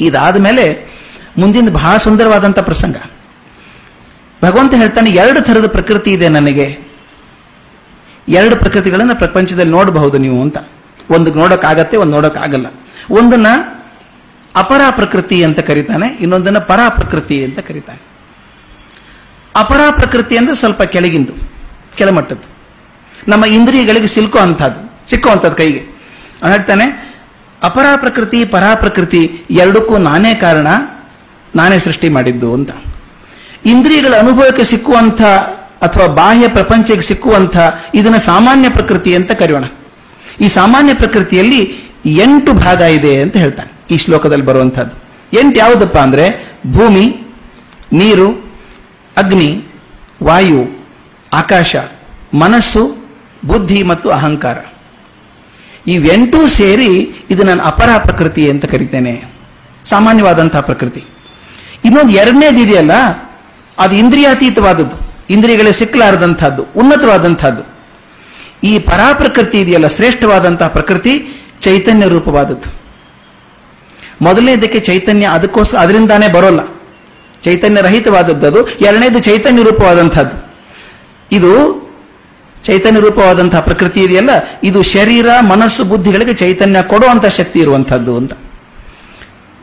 ಇದಾದ ಮೇಲೆ ಮುಂದಿನ ಬಹಳ ಸುಂದರವಾದಂಥ ಪ್ರಸಂಗ. ಭಗವಂತ ಹೇಳ್ತಾನೆ, ಎರಡು ಥರದ ಪ್ರಕೃತಿ ಇದೆ ನನಗೆ. ಎರಡು ಪ್ರಕೃತಿಗಳನ್ನ ಪ್ರಪಂಚದಲ್ಲಿ ನೋಡಬಹುದು ನೀವು ಅಂತ. ಒಂದು ನೋಡೋಕ್ಕಾಗತ್ತೆ, ಒಂದು ನೋಡೋಕ್ಕಾಗಲ್ಲ. ಒಂದನ್ನ ಅಪರ ಪ್ರಕೃತಿ ಅಂತ ಕರೀತಾನೆ, ಇನ್ನೊಂದನ್ನ ಪರಾ ಪ್ರಕೃತಿ ಅಂತ ಕರೀತಾನೆ. ಅಪರ ಪ್ರಕೃತಿ ಅಂದ್ರೆ ಸ್ವಲ್ಪ ಕೆಳಗಿಂದು, ಕೆಳಮಟ್ಟದ್ದು. ನಮ್ಮ ಇಂದ್ರಿಯಗಳಿಗೆ ಸಿಲ್ಕೋ ಅಂಥದ್ದು, ಸಿಕ್ಕೋ ಕೈಗೆ. ಹೇಳ್ತಾನೆ ಅಪರಾ ಪ್ರಕೃತಿ, ಪರಾ ಪ್ರಕೃತಿ ಎರಡಕ್ಕೂ ನಾನೇ ಕಾರಣ, ನಾನೇ ಸೃಷ್ಟಿ ಮಾಡಿದ್ದು ಅಂತ. ಇಂದ್ರಿಯಗಳ ಅನುಭವಕ್ಕೆ ಸಿಕ್ಕುವಂಥ ಅಥವಾ ಬಾಹ್ಯ ಪ್ರಪಂಚಕ್ಕೆ ಸಿಕ್ಕುವಂಥ ಇದನ್ನ ಸಾಮಾನ್ಯ ಪ್ರಕೃತಿ ಅಂತ ಕರೆಯೋಣ. ಈ ಸಾಮಾನ್ಯ ಪ್ರಕೃತಿಯಲ್ಲಿ ಎಂಟು ಭಾಗ ಇದೆ ಅಂತ ಹೇಳ್ತಾನೆ ಈ ಶ್ಲೋಕದಲ್ಲಿ ಬರುವಂತಹದ್ದು ಎಂಟು ಯಾವುದಪ್ಪ ಅಂದ್ರೆ ಭೂಮಿ, ನೀರು, ಅಗ್ನಿ, ವಾಯು, ಆಕಾಶ, ಮನಸ್ಸು, ಬುದ್ಧಿ ಮತ್ತು ಅಹಂಕಾರ. ಇವೆಂಟೂ ಸೇರಿ ಇದು ನಾನು ಅಪರ ಪ್ರಕೃತಿ ಅಂತ ಕರಿತೇನೆ. ಸಾಮಾನ್ಯವಾದಂತಹ ಪ್ರಕೃತಿ. ಇನ್ನೊಂದು ಎರಡನೇದು ಇದೆಯಲ್ಲ, ಅದು ಇಂದ್ರಿಯಾತೀತವಾದದ್ದು. ಇಂದ್ರಿಯಗಳೇ ಸಿಕ್ಕಲಾರದಂತಹದ್ದು ಉನ್ನತವಾದಂತಹದ್ದು ಈ ಪರಾಪ್ರಕೃತಿ ಇದೆಯಲ್ಲ, ಶ್ರೇಷ್ಠವಾದಂತಹ ಪ್ರಕೃತಿ ಚೈತನ್ಯ ರೂಪವಾದದ್ದು. ಮೊದಲನೇದಕ್ಕೆ ಚೈತನ್ಯ, ಅದಕ್ಕೋಸ್ಕರ ಅದರಿಂದಾನೇ ಬರೋಲ್ಲ. ಚೈತನ್ಯ ರಹಿತವಾದದ್ದು ಅದು, ಎರಡನೇದು ಚೈತನ್ಯ ರೂಪವಾದಂಥದ್ದು. ಇದು ಚೈತನ್ಯ ರೂಪವಾದಂತಹ ಪ್ರಕೃತಿ ಇದೆಯಲ್ಲ, ಇದು ಶರೀರ, ಮನಸ್ಸು, ಬುದ್ಧಿಗಳಿಗೆ ಚೈತನ್ಯ ಕೊಡುವಂತಹ ಶಕ್ತಿ ಇರುವಂತಹದ್ದು ಅಂತ.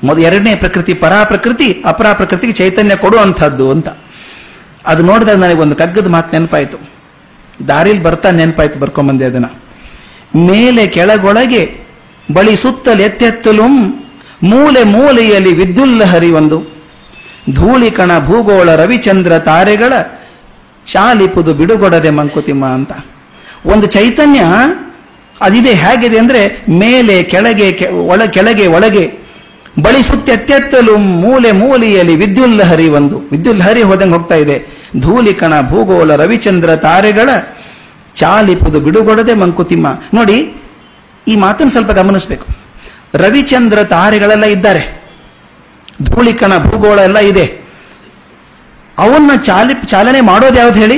ಮೊದ ಎರಡನೇ ಪ್ರಕೃತಿ ಪರಾ ಪ್ರಕೃತಿ ಅಪರಾ ಪ್ರಕೃತಿಗೆ ಚೈತನ್ಯ ಕೊಡುವಂತಹದ್ದು ಅಂತ. ಅದು ನೋಡಿದಾಗ ನನಗೆ ಒಂದು ಕಗ್ಗದ ಮಾತು ನೆನಪಾಯಿತು. ದಾರಿಲಿ ಬರ್ತಾ ನೆನಪಾಯ್ತು ಬರ್ಕೊಂಬಂದೆ ಅದನ್ನ. ಮೇಲೆ ಕೆಳಗೊಳಗೆ ಬಳಿ ಸುತ್ತಲು ಎತ್ತೆತ್ತಲು, ಮೂಲೆ ಮೂಲೆಯಲ್ಲಿ ವಿದ್ಯುಲ್ಲಹರಿ ಒಂದು. ಧೂಳಿಕಣ ಭೂಗೋಳ ರವಿಚಂದ್ರ ತಾರೆಗಳ ಶಾಲಿಪುದು ಬಿಡುಗೊಡದೆ ಮಂಕುತಿಮ್ಮ ಅಂತ. ಒಂದು ಚೈತನ್ಯ ಅದಿದೆ ಹೇಗಿದೆ ಅಂದ್ರೆ ಮೇಲೆ ಕೆಳಗೆ ಒಳ, ಕೆಳಗೆ ಒಳಗೆ ಬಳಿಸುತ್ತೆತ್ತೆತ್ತಲು ಮೂಲೆ ಮೂಲೆಯಲ್ಲಿ ವಿದ್ಯುಲ್ಲಹರಿ ಒಂದು. ವಿದ್ಯುಲ್ಲಹರಿ ಹೋದಂಗೆ ಹೋಗ್ತಾ ಇದೆ. ಧೂಳಿಕಣ ಭೂಗೋಳ, ರವಿಚಂದ್ರ ತಾರೆಗಳ ಚಾಲಿಪುದು ಬಿಡುಗೊಡದೆ ಮಂಕುತಿಮ್ಮ. ನೋಡಿ, ಈ ಮಾತನ್ನು ಸ್ವಲ್ಪ ಗಮನಿಸಬೇಕು. ರವಿಚಂದ್ರ ತಾರೆಗಳೆಲ್ಲ ಇದ್ದಾರೆ. ಧೂಳಿಕಣ ಭೂಗೋಳ ಎಲ್ಲ ಇದೆ. ಅವನ್ನ ಚಾಲಿ ಚಾಲನೆ ಮಾಡೋದು ಯಾವ್ದು ಹೇಳಿ?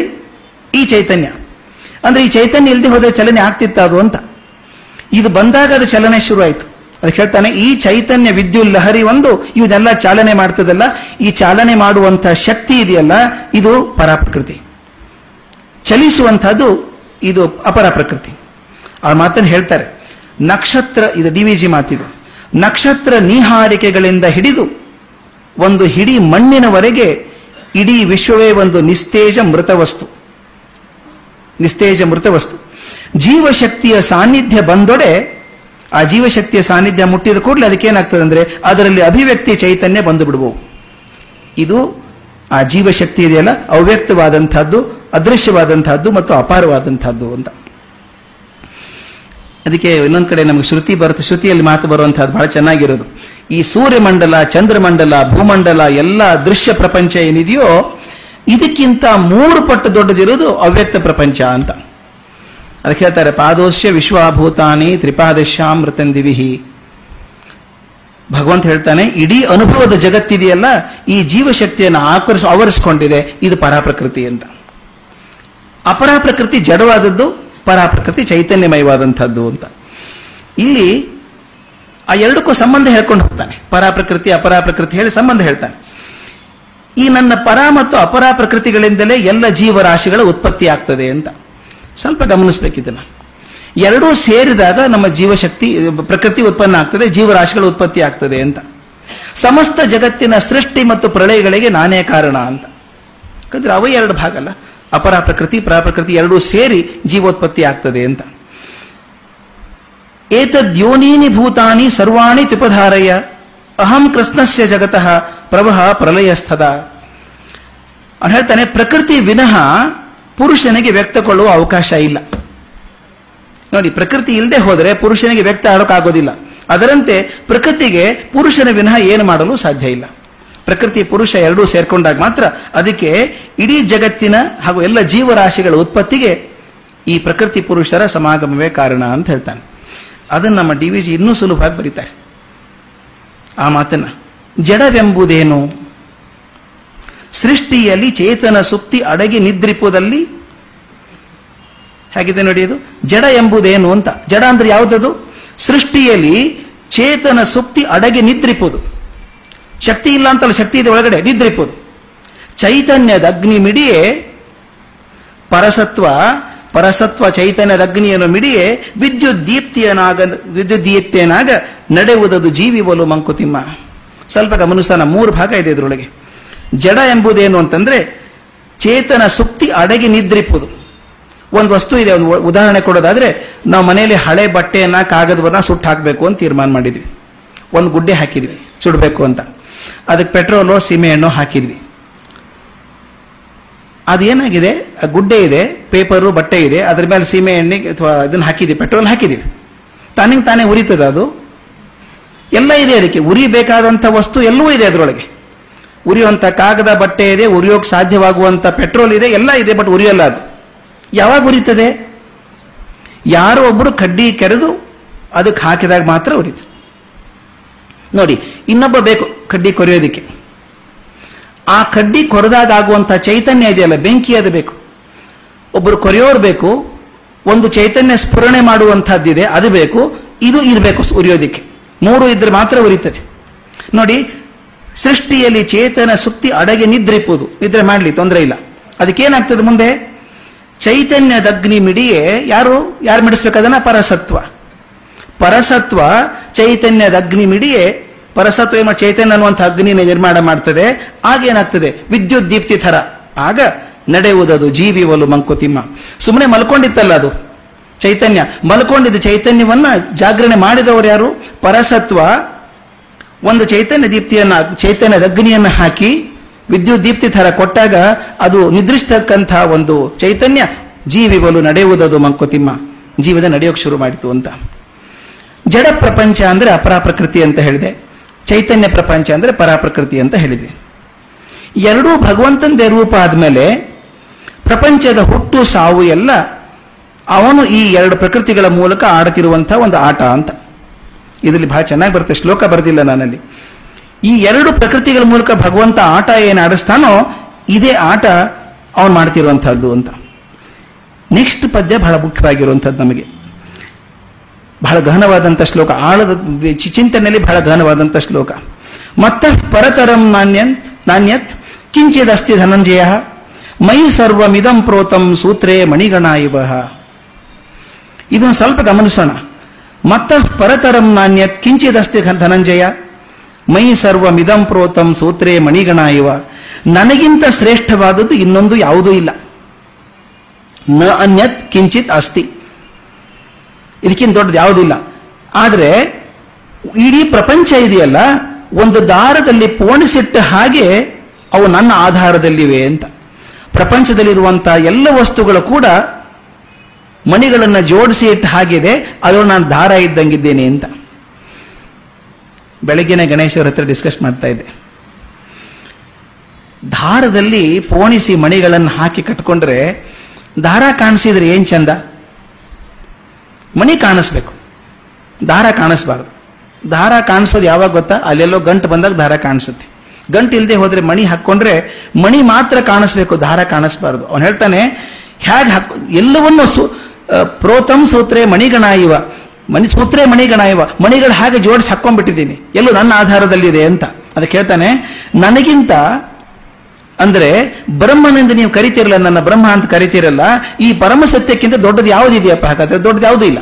ಈ ಚೈತನ್ಯ. ಅಂದ್ರೆ ಈ ಚೈತನ್ಯ ಇಲ್ಲದೆ ಹೋದ್ರೆ ಚಲನೆ ಆಗ್ತಿತ್ತ ಅದು ಅಂತ. ಇದು ಬಂದಾಗ ಅದು ಚಲನೆ ಶುರುವಾಯಿತು ಅದಕ್ಕೆ ಹೇಳ್ತಾನೆ, ಈ ಚೈತನ್ಯ ವಿದ್ಯುತ್ ಲಹರಿ ಒಂದು, ಇವನ್ನೆಲ್ಲ ಚಾಲನೆ ಮಾಡ್ತದಲ್ಲ. ಈ ಚಾಲನೆ ಮಾಡುವಂತಹ ಶಕ್ತಿ ಇದೆಯಲ್ಲ, ಇದು ಪರಾಪ್ರಕೃತಿ. ಚಲಿಸುವಂತಹದ್ದು ಇದು ಅಪರ ಪ್ರಕೃತಿ. ಆ ಮಾತನ್ನು ಹೇಳ್ತಾರೆ, ನಕ್ಷತ್ರ, ಇದು ಡಿ ಡಿವಿಜಿ ಮಾತಿದು. ನಕ್ಷತ್ರ ನೀಹಾರಿಕೆಗಳಿಂದ ಹಿಡಿದು, ಒಂದು ಹಿಡಿ ಮಣ್ಣಿನವರೆಗೆ ಇಡೀ ವಿಶ್ವವೇ ಒಂದು ನಿಸ್ತೇಜ ಮೃತ ವಸ್ತು ನಿಸ್ತೇಜ ಮೃತ ವಸ್ತು ಜೀವಶಕ್ತಿಯ ಸಾನ್ನಿಧ್ಯ ಬಂದೊಡೆ ಆ ಜೀವಶಕ್ತಿಯ ಸಾನ್ನಿಧ್ಯ ಮುಟ್ಟಿದ ಕೂಡಲೇ ಅದಕ್ಕೇನಾಗ್ತದೆ ಅಂದ್ರೆ ಅದರಲ್ಲಿ ಅಭಿವ್ಯಕ್ತಿ ಚೈತನ್ಯ ಬಂದು ಬಿಡಬಹುದು ಇದು ಆ ಜೀವಶಕ್ತಿ ಇದೆಯಲ್ಲ ಅವ್ಯಕ್ತವಾದಂತಹದ್ದು ಅದೃಶ್ಯವಾದಂತಹದ್ದು ಮತ್ತು ಅಪಾರವಾದಂತಹದ್ದು ಅಂತ. ಅದಕ್ಕೆ ಇನ್ನೊಂದು ಕಡೆ ನಮಗೆ ಶ್ರುತಿ ಬರುತ್ತೆ, ಶ್ರುತಿಯಲ್ಲಿ ಮಾತು ಬರುವಂತಹದ್ದು ಬಹಳ ಚೆನ್ನಾಗಿರೋದು. ಈ ಸೂರ್ಯಮಂಡಲ, ಚಂದ್ರಮಂಡಲ, ಭೂಮಂಡಲ, ಎಲ್ಲ ದೃಶ್ಯ ಪ್ರಪಂಚ ಏನಿದೆಯೋ, ಇದಕ್ಕಿಂತ ಮೂರು ಪಟ್ಟು ದೊಡ್ಡದಿರೋದು ಅವ್ಯಕ್ತ ಪ್ರಪಂಚ ಅಂತ. ಅದಕ್ಕೆ ಹೇಳ್ತಾರೆ ಪಾದೋಶ್ಯ ವಿಶ್ವಾಭೂತಾನಿ ತ್ರಿಪಾದಶ್ಯಾಮೃತಂದಿವಿಹಿ ಮೃತಂದಿವಿಹಿ ಭಗವಂತ ಹೇಳ್ತಾನೆ, ಇಡೀ ಅನುಭವದ ಜಗತ್ತಿದೆಯಲ್ಲ, ಈ ಜೀವಶಕ್ತಿಯನ್ನು ಆಕರ್ಷ, ಆವರಿಸಿಕೊಂಡಿದೆ, ಇದು ಪರಾಪ್ರಕೃತಿ ಅಂತ. ಅಪರಾಪ್ರಕೃತಿ ಜಡವಾದದ್ದು ಪರಾಪ್ರಕೃತಿ ಚೈತನ್ಯಮಯವಾದಂಥದ್ದು ಅಂತ. ಇಲ್ಲಿ ಆ ಎರಡಕ್ಕೂ ಸಂಬಂಧ ಹೇಳ್ಕೊಂಡು ಹೋಗ್ತಾನೆ. ಪರಾಪ್ರಕೃತಿ, ಅಪರಾಪ್ರಕೃತಿ ಹೇಳಿ ಸಂಬಂಧ ಹೇಳ್ತಾನೆ. ಈ ನನ್ನ ಪರ ಮತ್ತು ಅಪರಾ ಪ್ರಕೃತಿಗಳಿಂದಲೇ ಎಲ್ಲ ಜೀವರಾಶಿಗಳ ಉತ್ಪತ್ತಿ ಆಗ್ತದೆ ಅಂತ. ಸ್ವಲ್ಪ ಗಮನಿಸಬೇಕಿದನ್ನ. ಎರಡೂ ಸೇರಿದಾಗ ನಮ್ಮ ಜೀವಶಕ್ತಿ, ಪ್ರಕೃತಿ ಉತ್ಪನ್ನ ಆಗ್ತದೆ, ಜೀವರಾಶಿಗಳ ಉತ್ಪತ್ತಿ ಆಗ್ತದೆ ಅಂತ. ಸಮಸ್ತ ಜಗತ್ತಿನ ಸೃಷ್ಟಿ ಮತ್ತು ಪ್ರಳಯಗಳಿಗೆ ನಾನೇ ಕಾರಣ ಅಂತ. ಯಾಕಂದ್ರೆ ಅವ ಎರಡು ಭಾಗ ಅಲ್ಲ ಅಪರ ಪ್ರಕೃತಿ ಪ್ರಾಪ್ರಕೃತಿ ಎರಡೂ ಸೇರಿ ಜೀವೋತ್ಪತ್ತಿ ಆಗ್ತದೆ ಅಂತ. ಏತದ್ಯೋನೀನಿ ಭೂತಾನಿ ಸರ್ವಾಣಿ ತ್ರಿಪಧಾರಯ, ಅಹಂ ಕೃಷ್ಣಸ್ಯ ಜಗತಃ ಪ್ರವಹ ಪ್ರಲಯಸ್ಥದ. ಅವನು ಹೇಳ್ತಾನೆ, ಪ್ರಕೃತಿ ವಿನಃ ಪುರುಷನಿಗೆ ವ್ಯಕ್ತಗೊಳ್ಳುವ ಅವಕಾಶ ಇಲ್ಲ. ನೋಡಿ, ಪ್ರಕೃತಿ ಇಲ್ಲದೆ ಹೋದರೆ ಪುರುಷನಿಗೆ ವ್ಯಕ್ತ ಆಡೋಕ್ಕಾಗೋದಿಲ್ಲ ಅದರಂತೆ ಪ್ರಕೃತಿಗೆ ಪುರುಷನ ವಿನಃ ಏನು ಮಾಡಲು ಸಾಧ್ಯ ಇಲ್ಲ. ಪ್ರಕೃತಿ ಪುರುಷ ಎರಡೂ ಸೇರ್ಕೊಂಡಾಗ ಮಾತ್ರ ಅದಕ್ಕೆ ಇಡೀ ಜಗತ್ತಿನ ಹಾಗೂ ಎಲ್ಲ ಜೀವರಾಶಿಗಳ ಉತ್ಪತ್ತಿಗೆ ಈ ಪ್ರಕೃತಿ ಪುರುಷರ ಸಮಾಗಮವೇ ಕಾರಣ ಅಂತ ಹೇಳ್ತಾನೆ. ಅದನ್ನು ನಮ್ಮ ಡಿ ವಿಜಿ ಇನ್ನೂ ಸುಲಭವಾಗಿ ಬರೀತಾರೆ. ಆ ಮಾತನ್ನ, ಜಡವೆಂಬುದೇನು? ಸೃಷ್ಟಿಯಲ್ಲಿ ಚೇತನ ಸುಪ್ತಿ ಅಡಗಿ ನಿದ್ರಿಪುದಲ್ಲಿ, ಹೇಗಿದೆ ನೋಡಿ ಅದು? ಜಡ ಎಂಬುದೇನು ಅಂತ. ಜಡ ಅಂದ್ರೆ ಯಾವುದದು? ಸೃಷ್ಟಿಯಲ್ಲಿ ಚೇತನ ಸುಪ್ತಿ ಅಡಗಿ ನಿದ್ರಿಪುದು. ಶಕ್ತಿ ಇಲ್ಲ ಅಂತಲ್ಲ, ಶಕ್ತಿ ಇದೆ ಒಳಗಡೆ, ನಿದ್ರಿಪುದು. ಚೈತನ್ಯದ ಅಗ್ನಿ ಮಿಡಿಯೇ ಪರಸತ್ವ ಪರಸತ್ವ ಚೈತನ್ಯದ ಅಗ್ನಿಯನ್ನು ಮಿಡಿಯೇ ವಿದ್ಯುತ್ ದೀಪ್ತಿಯನಾಗ ವಿದ್ಯುತ್ ದೀಪ್ತಿಯನಾಗ ನಡೆಯುವುದದು ಜೀವಿವಲು ಮಂಕುತಿಮ್ಮ ಸ್ವಲ್ಪ ಗಮನಿಸೋಣ, ಮೂರು ಭಾಗ ಇದೆ ಇದರೊಳಗೆ. ಜಡ ಎಂಬುದೇನು ಅಂತಂದ್ರೆ ಚೇತನ ಸುಕ್ತಿ ಅಡಗಿ ನಿದ್ರಿಪುದು. ಒಂದು ವಸ್ತು ಇದೆ, ಒಂದು ಉದಾಹರಣೆ ಕೊಡೋದಾದ್ರೆ, ನಾವು ಮನೆಯಲ್ಲಿ ಹಳೆ ಬಟ್ಟೆಯನ್ನ ಕಾಗದವನ್ನ ಸುಟ್ಟು ಹಾಕಬೇಕು ಅಂತ ತೀರ್ಮಾನ ಮಾಡಿದ್ವಿ. ಒಂದು ಗುಡ್ಡೆ ಹಾಕಿದ್ವಿ, ಸುಡಬೇಕು ಅಂತ. ಅದಕ್ಕೆ ಪೆಟ್ರೋಲು ಸೀಮೆಹಣ್ಣು ಹಾಕಿದ್ವಿ. ಅದೇನಾಗಿದೆ? ಗುಡ್ಡೆ ಇದೆ, ಪೇಪರು, ಬಟ್ಟೆ ಇದೆ, ಅದ್ರ ಮೇಲೆ ಸೀಮೆ ಎಣ್ಣೆ ಅಥವಾ ಇದನ್ನ ಹಾಕಿದ್ವಿ, ಪೆಟ್ರೋಲ್ ಹಾಕಿದ್ದೀವಿ ತಾನಿಂಗ್ ತಾನೇ ಉರಿತದ ಅದು? ಎಲ್ಲ ಇದೆ ಅದಕ್ಕೆ. ಉರಿಬೇಕಾದಂತ ವಸ್ತು ಎಲ್ಲವೂ ಇದೆ ಅದರೊಳಗೆ. ಉರಿಯುವಂತ ಕಾಗದ ಬಟ್ಟೆ ಇದೆ, ಉರಿಯೋಕೆ ಸಾಧ್ಯವಾಗುವಂತ ಪೆಟ್ರೋಲ್ ಇದೆ, ಎಲ್ಲ ಇದೆ, ಬಟ್ ಉರಿಯಲ್ಲ ಅದು. ಯಾವಾಗ ಉರಿತದೆ? ಯಾರೋ ಒಬ್ಬರು ಕಡ್ಡಿ ಕೆರೆದು ಅದಕ್ಕೆ ಹಾಕಿದಾಗ ಮಾತ್ರ ಉರಿತು ನೋಡಿ, ಇನ್ನೊಬ್ಬ ಬೇಕು ಕಡ್ಡಿ ಕೊರೆಯೋದಕ್ಕೆ. ಆ ಕಡ್ಡಿ ಕೊರೆದಾಗ ಆಗುವಂತ ಚೈತನ್ಯ ಇದೆಯಲ್ಲ, ಬೆಂಕಿ ಅದು ಬೇಕು. ಒಬ್ಬರು ಕೊರೆಯೋರು ಬೇಕು, ಒಂದು ಚೈತನ್ಯ ಸ್ಫುರಣೆ ಮಾಡುವಂತಹದ್ದಿದೆ ಅದು ಬೇಕು, ಇದು ಇರಬೇಕು ಉರಿಯೋದಿಕ್ಕೆ. ಮೂರು ಇದ್ರೆ ಮಾತ್ರ ಉರಿತದೆ. ನೋಡಿ, ಸೃಷ್ಟಿಯಲ್ಲಿ ಚೇತನ ಸುತ್ತಿ ಅಡಗೆ ನಿದ್ರಿಪ್ಪುದು ನಿದ್ರೆ ಮಾಡಲಿ, ತೊಂದರೆ ಇಲ್ಲ. ಅದಕ್ಕೇನಾಗ್ತದೆ ಮುಂದೆ? ಚೈತನ್ಯದಗ್ನಿ ಮಿಡಿಯೇ ಯಾರು ಯಾರು ಮಿಡಿಸ್ಬೇಕದನ್ನ ಪರಸತ್ವ. ಪರಸತ್ವ ಚೈತನ್ಯದ ಅಗ್ನಿ ಮಿಡಿಯೇ ಪರಸತ್ವ ಎಂಬ ಚೈತನ್ಯ ಅನ್ನುವಂಥ ಅಗ್ನಿನ ನಿರ್ಮಾಣ ಮಾಡ್ತದೆ ಆಗೇನಾಗ್ತದೆ ವಿದ್ಯುತ್ ದೀಪ್ತಿ ಥರ. ಆಗ ನಡೆಯುವುದದು ಜೀವಿವಲು ಮಂಕುತಿಮ್ಮ. ಸುಮ್ಮನೆ ಮಲ್ಕೊಂಡಿತ್ತಲ್ಲ ಅದು? ಚೈತನ್ಯ. ಮಲ್ಕೊಂಡಿದ್ದ ಚೈತನ್ಯವನ್ನ ಜಾಗರಣೆ ಮಾಡಿದವರು ಯಾರು? ಪರಸತ್ವ ಒಂದು ಚೈತನ್ಯ ದೀಪ್ತಿಯನ್ನ, ಚೈತನ್ಯದ ಅಗ್ನಿಯನ್ನ ಹಾಕಿ ವಿದ್ಯುತ್ ದೀಪ್ತಿ ಥರ ಕೊಟ್ಟಾಗ ಅದು ನಿದ್ರಿಸ್ತಕ್ಕಂಥ ಒಂದು ಚೈತನ್ಯ ಜೀವಿವಲು ನಡೆಯುವುದದು ಮಂಕುತಿಮ್ಮ. ಜೀವದ ನಡೆಯೋಕೆ ಶುರು ಮಾಡಿತು ಅಂತ. ಜಡ ಪ್ರಪಂಚ ಅಂದ್ರೆ ಅಪರಾಪ್ರಕೃತಿ ಅಂತ ಹೇಳಿದೆ. ಚೈತನ್ಯ ಪ್ರಪಂಚ ಅಂದ್ರೆ ಪರಾಪ್ರಕೃತಿ ಅಂತ ಹೇಳಿದೆ. ಎರಡೂ ಭಗವಂತನದೇ ರೂಪ ಆದ್ಮೇಲೆ ಪ್ರಪಂಚದ ಹುಟ್ಟು ಸಾವು ಎಲ್ಲ ಅವನು ಈ ಎರಡು ಪ್ರಕೃತಿಗಳ ಮೂಲಕ ಆಡುತ್ತಿರುವಂತಹ ಒಂದು ಆಟ ಅಂತ. ಇದರಲ್ಲಿ ಬಹಳ ಚೆನ್ನಾಗಿ ಬರುತ್ತೆ, ಶ್ಲೋಕ ಬರೆದಿಲ್ಲ ನಾನಲ್ಲಿ. ಈ ಎರಡು ಪ್ರಕೃತಿಗಳ ಮೂಲಕ ಭಗವಂತ ಆಟ ಏನು ಆಡಿಸ್ತಾನೋ ಇದೇ ಆಟ ಅವನು ಮಾಡ್ತಿರುವಂತಹದ್ದು ಅಂತ. ನೆಕ್ಸ್ಟ್ ಪದ್ಯ ಬಹಳ ಮುಖ್ಯವಾಗಿರುವಂಥದ್ದು ನಮಗೆ. ಬಹಳ ಗಹನವಾದಂಥ ಶ್ಲೋಕ. ಆಳದ ಚಿಂತನೆಯಲ್ಲಿ ಬಹಳ ಗಹನವಾದಂಥ ಶ್ಲೋಕ. ಮತ್ತ ಪರತರಂ ನಾಣ್ಯಂತ್ ನಾಣ್ಯತ್ ಕಿಂಚಿದಸ್ತಿ ಧನಂಜಯ ಮೈ ಸರ್ವಮಿದಂ ಪ್ರೋತಂ ಸೂತ್ರೇ ಮಣಿಗಣ ಇವ ಇದನ್ನು ಸ್ವಲ್ಪ ಗಮನಿಸೋಣ. ಮತ್ತ ಪರತರಂ ನಾಣ್ಯತ್ ಕಿಂಚಿದಸ್ತಿ ಧನಂಜಯ ಮೈ ಸರ್ವಮಿದಂ ಪ್ರೋತಂ ಸೂತ್ರೇ ಮಣಿಗಣ ಇವ ನನಗಿಂತ ಶ್ರೇಷ್ಠವಾದದ್ದು ಇನ್ನೊಂದು ಯಾವುದೂ ಇಲ್ಲ. ನ ಅನ್ಯತ್ ಕಿಂಚಿತ್ ಅಸ್ತಿ. ಇದಕ್ಕಿಂತ ದೊಡ್ಡದು ಯಾವುದಿಲ್ಲ ಆದರೆ ಇಡೀ ಪ್ರಪಂಚ ಇದೆಯಲ್ಲ, ಒಂದು ದಾರದಲ್ಲಿ ಪೋಣಿಸಿಟ್ಟ ಹಾಗೆ ಅವು ನನ್ನ ಆಧಾರದಲ್ಲಿವೆ ಅಂತ. ಪ್ರಪಂಚದಲ್ಲಿರುವಂತಹ ಎಲ್ಲ ವಸ್ತುಗಳು ಕೂಡ ಮಣಿಗಳನ್ನು ಜೋಡಿಸಿ ಇಟ್ಟ ಹಾಗಿದೆ ಅದು ನಾನು ದಾರ ಇದ್ದಂಗಿದ್ದೇನೆ ಅಂತ. ಬೆಳಗ್ಗೆನೆ ಗಣೇಶವರ ಹತ್ರ ಡಿಸ್ಕಸ್ ಮಾಡ್ತಾ ಇದ್ದೆ. ದಾರದಲ್ಲಿ ಪೋಣಿಸಿ ಮಣಿಗಳನ್ನು ಹಾಕಿ ಕಟ್ಕೊಂಡ್ರೆ ದಾರ ಕಾಣಿಸಿದ್ರೆ ಏನ್ ಚಂದ? ಮಣಿ ಕಾಣಿಸ್ಬೇಕು. ದಾರ ಕಾಣಿಸ್ಬಾರ್ದು. ದಾರ ಕಾಣಿಸೋದು ಯಾವಾಗ ಗೊತ್ತಾ? ಅಲ್ಲೆಲ್ಲೋ ಗಂಟು ಬಂದಾಗ ದಾರ ಕಾಣಿಸುತ್ತೆ. ಗಂಟು ಇಲ್ಲದೆ ಹೋದ್ರೆ ಮಣಿ ಹಾಕೊಂಡ್ರೆ ಮಣಿ ಮಾತ್ರ ಕಾಣಿಸ್ಬೇಕು, ದಾರ ಕಾಣಿಸ್ಬಾರ್ದು. ಅವನು ಹೇಳ್ತಾನೆ ಹೇಗೆ ಹಾಕ್, ಎಲ್ಲವನ್ನು ಸು- ಪ್ರೋತಂ ಸೂತ್ರೆ ಮಣಿಗಣ ಇವ ಮಣಿ, ಸೂತ್ರೆ ಮಣಿಗಣ ಇವ ಮಣಿಗಳು ಹಾಗೆ ಜೋಡಿಸಿ ಹಾಕೊಂಡ್ಬಿಟ್ಟಿದ್ದೀನಿ ಎಲ್ಲೂ ನನ್ನ ಆಧಾರದಲ್ಲಿದೆ ಅಂತ. ಅದಕ್ಕೆ ಹೇಳ್ತಾನೆ, ನನಗಿಂತ ಅಂದ್ರೆ ಬ್ರಹ್ಮನೆಂದು ನೀವು ಕರಿತಿರಲ್ಲ, ನನ್ನ ಬ್ರಹ್ಮ ಅಂತ ಕರಿತಿರಲ್ಲ, ಈ ಪರಮ ಸತ್ಯಕ್ಕಿಂತ ದೊಡ್ಡದು ಯಾವುದಿದೆಯಪ್ಪ ಹಾಗಾದ್ರೆ ದೊಡ್ಡದು ಯಾವುದೂ ಇಲ್ಲ.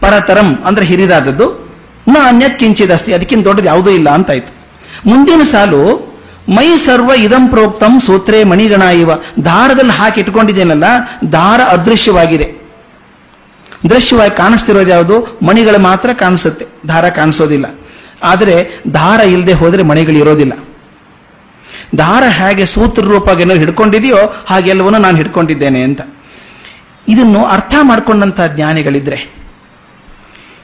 ಪರತರಂ ಅಂದ್ರೆ ಹಿರಿದಾದದ್ದು, ನ ಅನ್ಯತ್ ಅಷ್ಟೇ ಅದಕ್ಕಿಂತ ದೊಡ್ಡದು ಯಾವುದೂ ಇಲ್ಲ ಅಂತಾಯ್ತು. ಮುಂದಿನ ಸಾಲು, ಮೈ ಸರ್ವ ಇದಂ ಪ್ರೋಕ್ತಂ ಸೂತ್ರೇ ಮಣಿಗಣ ಇವ ದಾರದಲ್ಲಿ ಹಾಕಿ ಇಟ್ಕೊಂಡಿದ್ದೇನಲ್ಲ, ದಾರ ಅದೃಶ್ಯವಾಗಿದೆ. ದೃಶ್ಯವಾಗಿ ಕಾಣಿಸ್ತಿರೋದು ಯಾವುದು? ಮಣಿಗಳು ಮಾತ್ರ ಕಾಣಿಸುತ್ತೆ, ದಾರ ಕಾಣಿಸೋದಿಲ್ಲ. ಆದರೆ ದಾರ ಇಲ್ಲದೆ ಹೋದರೆ ಮಣಿಗಳು ಇರೋದಿಲ್ಲ ದಾರ ಹೇಗೆ ಸೂತ್ರ ರೂಪವಾಗಿ ಏನಾದ್ರು ಹಿಡ್ಕೊಂಡಿದೆಯೋ ಹಾಗೆಲ್ಲವನ್ನೂ ನಾನು ಹಿಡ್ಕೊಂಡಿದ್ದೇನೆ ಅಂತ. ಇದನ್ನು ಅರ್ಥ ಮಾಡಿಕೊಂಡಂತಹ ಜ್ಞಾನಿಗಳಿದ್ರೆ,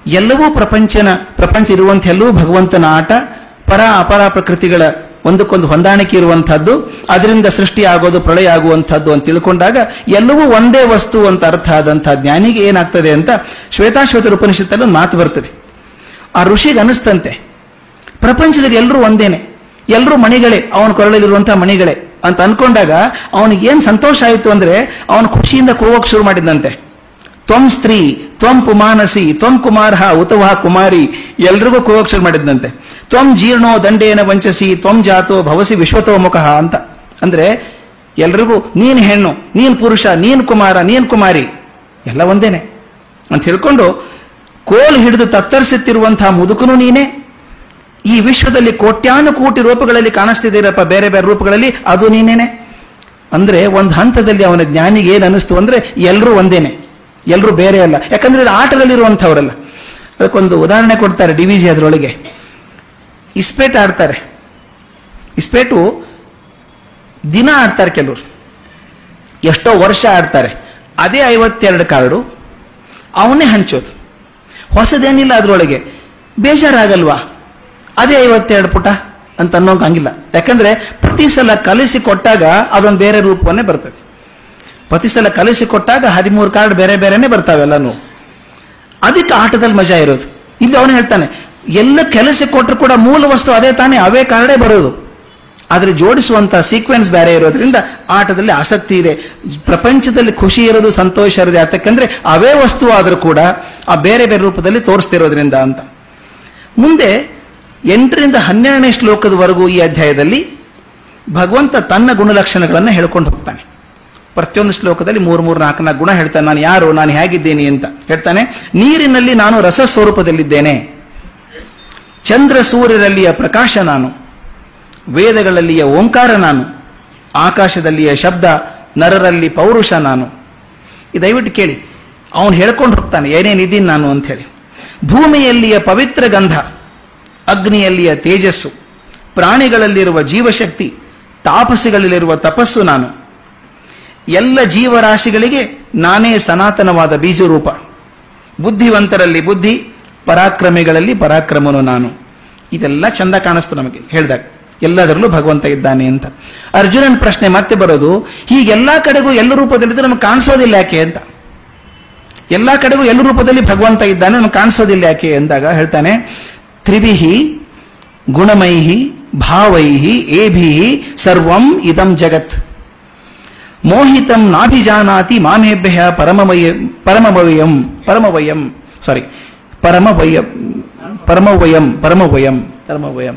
ಎಲ್ಲವೂ ಪ್ರಪಂಚನ, ಪ್ರಪಂಚ ಇರುವಂತ ಎಲ್ಲವೂ ಭಗವಂತನ ಆಟ, ಪರ ಅಪರ ಪ್ರಕೃತಿಗಳ ಒಂದಕ್ಕೊಂದು ಹೊಂದಾಣಿಕೆ ಇರುವಂತಹದ್ದು ಅದರಿಂದ ಸೃಷ್ಟಿ ಆಗೋದು, ಪ್ರಳಯ ಆಗುವಂತಹದ್ದು ಅಂತ ತಿಳ್ಕೊಂಡಾಗ ಎಲ್ಲವೂ ಒಂದೇ ವಸ್ತು ಅಂತ ಅರ್ಥ ಆದಂತಹ ಜ್ಞಾನಿಗೆ ಏನಾಗ್ತದೆ ಅಂತ ಶ್ವೇತಾಶ್ವೇತ ಉಪನಿಷತ್ತಲ್ಲಿ ಒಂದು ಮಾತು ಬರ್ತದೆ. ಆ ಋಷಿಗೆ ಅನಿಸ್ತಂತೆ, ಪ್ರಪಂಚದಲ್ಲಿ ಎಲ್ಲರೂ ಒಂದೇನೆ. ಎಲ್ಲರೂ ಮಣಿಗಳೇ, ಅವನ ಕೊರಳಲ್ಲಿರುವಂತಹ ಮಣಿಗಳೇ ಅಂತ ಅನ್ಕೊಂಡಾಗ ಅವನಿಗೆ ಏನ್ ಸಂತೋಷ ಆಯಿತು ಅಂದ್ರೆ ಅವನು ಖುಷಿಯಿಂದ ಕೂಗೋಕ್ ಶುರು ಮಾಡಿದಂತೆ. ತ್ವಂ ಸ್ತ್ರೀ, ತ್ವಂ ಪುಮಾನಸಿ, ತ್ವಂ ಕುಮಾರ ಉತವಹ ಕುಮಾರಿ, ಎಲ್ರಿಗೂ ಶುರು ಮಾಡಿದ್ದಂತೆ ತ್ವಂ ಜೀರ್ಣೋ ದಂಡೇನ ವಂಚಸಿ, ತ್ವಂ ಜಾತೋ ಭವಸಿ ವಿಶ್ವತೋಮುಖ ಅಂತ. ಅಂದ್ರೆ ಎಲ್ರಿಗೂ, ನೀನ್ ಹೆಣ್ಣು, ನೀನ್ ಪುರುಷ, ನೀನ್ ಕುಮಾರ, ನೀನ್ ಕುಮಾರಿ, ಎಲ್ಲ ಒಂದೇನೆ. ಅಂತ ಹೇಳ್ಕೊಂಡು ಕೋಲ್ ಹಿಡಿದು ತತ್ತರಿಸುತ್ತಿರುವಂತಹ ಮುದುಕನು ನೀನೇ. ಈ ವಿಶ್ವದಲ್ಲಿ ಕೋಟ್ಯಾನು ಕೋಟಿ ರೂಪಗಳಲ್ಲಿ ಕಾಣಿಸ್ತಿದ್ದೀರಪ್ಪ, ಬೇರೆ ಬೇರೆ ರೂಪಗಳಲ್ಲಿ. ಅದು ನೀನೇನೆ? ಅಂದ್ರೆ ಒಂದು ಹಂತದಲ್ಲಿ ಅವನ ಜ್ಞಾನಿಗೆ ಏನು ಅನಿಸ್ತು ಅಂದ್ರೆ ಎಲ್ಲರೂ ಒಂದೇನೆ. ಎಲ್ಲರೂ ಬೇರೆ ಅಲ್ಲ. ಯಾಕಂದ್ರೆ ಇದು ಆಟದಲ್ಲಿರುವಂಥವರಲ್ಲ. ಅದಕ್ಕೊಂದು ಉದಾಹರಣೆ ಕೊಡ್ತಾರೆ ಡಿವಿಜಿ ಅದರೊಳಗೆ. ಇಸ್ಪೇಟ್ ಆಡ್ತಾರೆ. ಇಸ್ಪೇಟು ದಿನ ಆಡ್ತಾರೆ ಕೆಲವರು. ಎಷ್ಟೋ ವರ್ಷ ಆಡ್ತಾರೆ. ಅದೇ ಐವತ್ತೆರಡು ಕಾರ್ಡು. ಅವನೇ ಹಂಚೋದು. ಹೊಸದೇನಿಲ್ಲ ಅದರೊಳಗೆ. ಬೇಜಾರಾಗಲ್ವಾ? ಅದೇ ಐವತ್ತೆರಡು ಪುಟ ಅಂತ ಅನ್ನೋಂಗ್ ಹಂಗಿಲ್ಲ. ಯಾಕಂದ್ರೆ ಪ್ರತಿ ಸಲ ಕಲಿಸಿ ಕೊಟ್ಟಾಗ ಅದೊಂದು ಬೇರೆ ರೂಪವನ್ನೇ ಬರ್ತದೆ. ಪ್ರತಿ ಸಲ ಕಲಿಸಿ ಕೊಟ್ಟಾಗ ಹದಿಮೂರು ಕಾರ್ಡ್ ಬೇರೆ ಬೇರೆನೆ ಬರ್ತಾವೆಲ್ಲನೂ ಅದಕ್ಕೆ ಆಟದಲ್ಲಿ ಮಜಾ ಇರೋದು. ಇಲ್ಲಿ ಅವನು ಹೇಳ್ತಾನೆ, ಎಲ್ಲ ಕೆಲಸ ಕೊಟ್ಟರು ಕೂಡ ಮೂಲ ವಸ್ತು ಅದೇ ತಾನೇ, ಅವೇ ಕಾರ್ಡೇ ಬರೋದು. ಆದರೆ ಜೋಡಿಸುವಂತಹ ಸೀಕ್ವೆನ್ಸ್ ಬೇರೆ ಇರೋದ್ರಿಂದ ಆಟದಲ್ಲಿ ಆಸಕ್ತಿ ಇದೆ. ಪ್ರಪಂಚದಲ್ಲಿ ಖುಷಿ ಇರೋದು, ಸಂತೋಷ ಇರೋದು ಯಾತಕ್ಕಂದ್ರೆ ಅವೇ ವಸ್ತು ಆದರೂ ಕೂಡ ಆ ಬೇರೆ ಬೇರೆ ರೂಪದಲ್ಲಿ ತೋರಿಸ್ತಿರೋದ್ರಿಂದ ಅಂತ. ಮುಂದೆ ಎಂಟರಿಂದ ಹನ್ನೆರಡನೇ ಶ್ಲೋಕದವರೆಗೂ ಈ ಅಧ್ಯಾಯದಲ್ಲಿ ಭಗವಂತ ತನ್ನ ಗುಣಲಕ್ಷಣಗಳನ್ನು ಹೇಳ್ಕೊಂಡು ಹೋಗ್ತಾನೆ. ಪ್ರತಿಯೊಂದು ಶ್ಲೋಕದಲ್ಲಿ ಮೂರು ಮೂರು ನಾಲ್ಕು ನಾಲ್ಕು ಗುಣ ಹೇಳ್ತಾನೆ. ನಾನು ಯಾರು? ನಾನು ಹೇಗಿದ್ದೇನೆ ಅಂತ ಹೇಳ್ತಾನೆ. ನೀರಿನಲ್ಲಿ ನಾನು ರಸ ಸ್ವರೂಪದಲ್ಲಿದ್ದೇನೆ. ಚಂದ್ರ ಸೂರ್ಯರಲ್ಲಿಯ ಪ್ರಕಾಶ ನಾನು. ವೇದಗಳಲ್ಲಿಯ ಓಂಕಾರ ನಾನು. ಆಕಾಶದಲ್ಲಿಯ ಶಬ್ದ ನರರಲ್ಲಿ ಪೌರುಷ ನಾನು. ದಯವಿಟ್ಟು ಕೇಳಿ. ಅವನು ಹೇಳ್ಕೊಂಡು ಹೋಗ್ತಾನೆ, ಏನೇನಿದ್ದೀನಿ ನಾನು ಅಂತ ಹೇಳಿ ಭೂಮಿಯಲ್ಲಿಯ ಪವಿತ್ರ ಗಂಧ. ಅಗ್ನಿಯಲ್ಲಿಯ ತೇಜಸ್ಸು, ಪ್ರಾಣಿಗಳಲ್ಲಿರುವ ಜೀವಶಕ್ತಿ, ತಾಪಸಿಗಳಲ್ಲಿರುವ ತಪಸ್ಸು ನಾನು. ಎಲ್ಲ ಜೀವರಾಶಿಗಳಿಗೆ ನಾನೇ ಸನಾತನವಾದ ಬೀಜರೂಪ. ಬುದ್ಧಿವಂತರಲ್ಲಿ ಬುದ್ಧಿ, ಪರಾಕ್ರಮಿಗಳಲ್ಲಿ ಪರಾಕ್ರಮನು ನಾನು. ಇದೆಲ್ಲ ಚಂದ ಕಾಣಿಸ್ತು ನಮಗೆ, ಹೇಳಿದಾಗ. ಎಲ್ಲದರಲ್ಲೂ ಭಗವಂತ ಇದ್ದಾನೆ ಅಂತ. ಅರ್ಜುನನ್ ಪ್ರಶ್ನೆ ಮತ್ತೆ ಬರೋದು, ಹೀಗೆಲ್ಲ ಕಡೆಗೂ ಎಲ್ಲ ರೂಪದಲ್ಲಿದ್ದು ನಮಗೆ ಕಾಣಿಸೋದಿಲ್ಲ ಯಾಕೆ ಅಂತ. ಎಲ್ಲ ಕಡೆಗೂ ಎಲ್ಲ ರೂಪದಲ್ಲಿ ಭಗವಂತ ಇದ್ದಾನೆ, ನಮಗೆ ಕಾಣಿಸೋದಿಲ್ಲ ಯಾಕೆ ಅಂದಾಗ ಹೇಳ್ತಾನೆ ತ್ರಿಭಿಹಿ ಗುಣಮೈಹಿ ಭಾವೈಹಿ ಏಭಿಹಿ ಸರ್ವಂ ಇದಂ ಜಗತ್. ಮೋಹಿತಂ ನಾಭಿಜಾನಾತಿ ಮಾಮೇಭ್ಯ ಪರಮವಯ ಪರಮವಯಂ ಪರಮವಯಂ ಸಾರಿ ಪರಮವಯ, ಪರಮವಯಂ ಪರಮವಯಂ ಪರಮವಯಂ.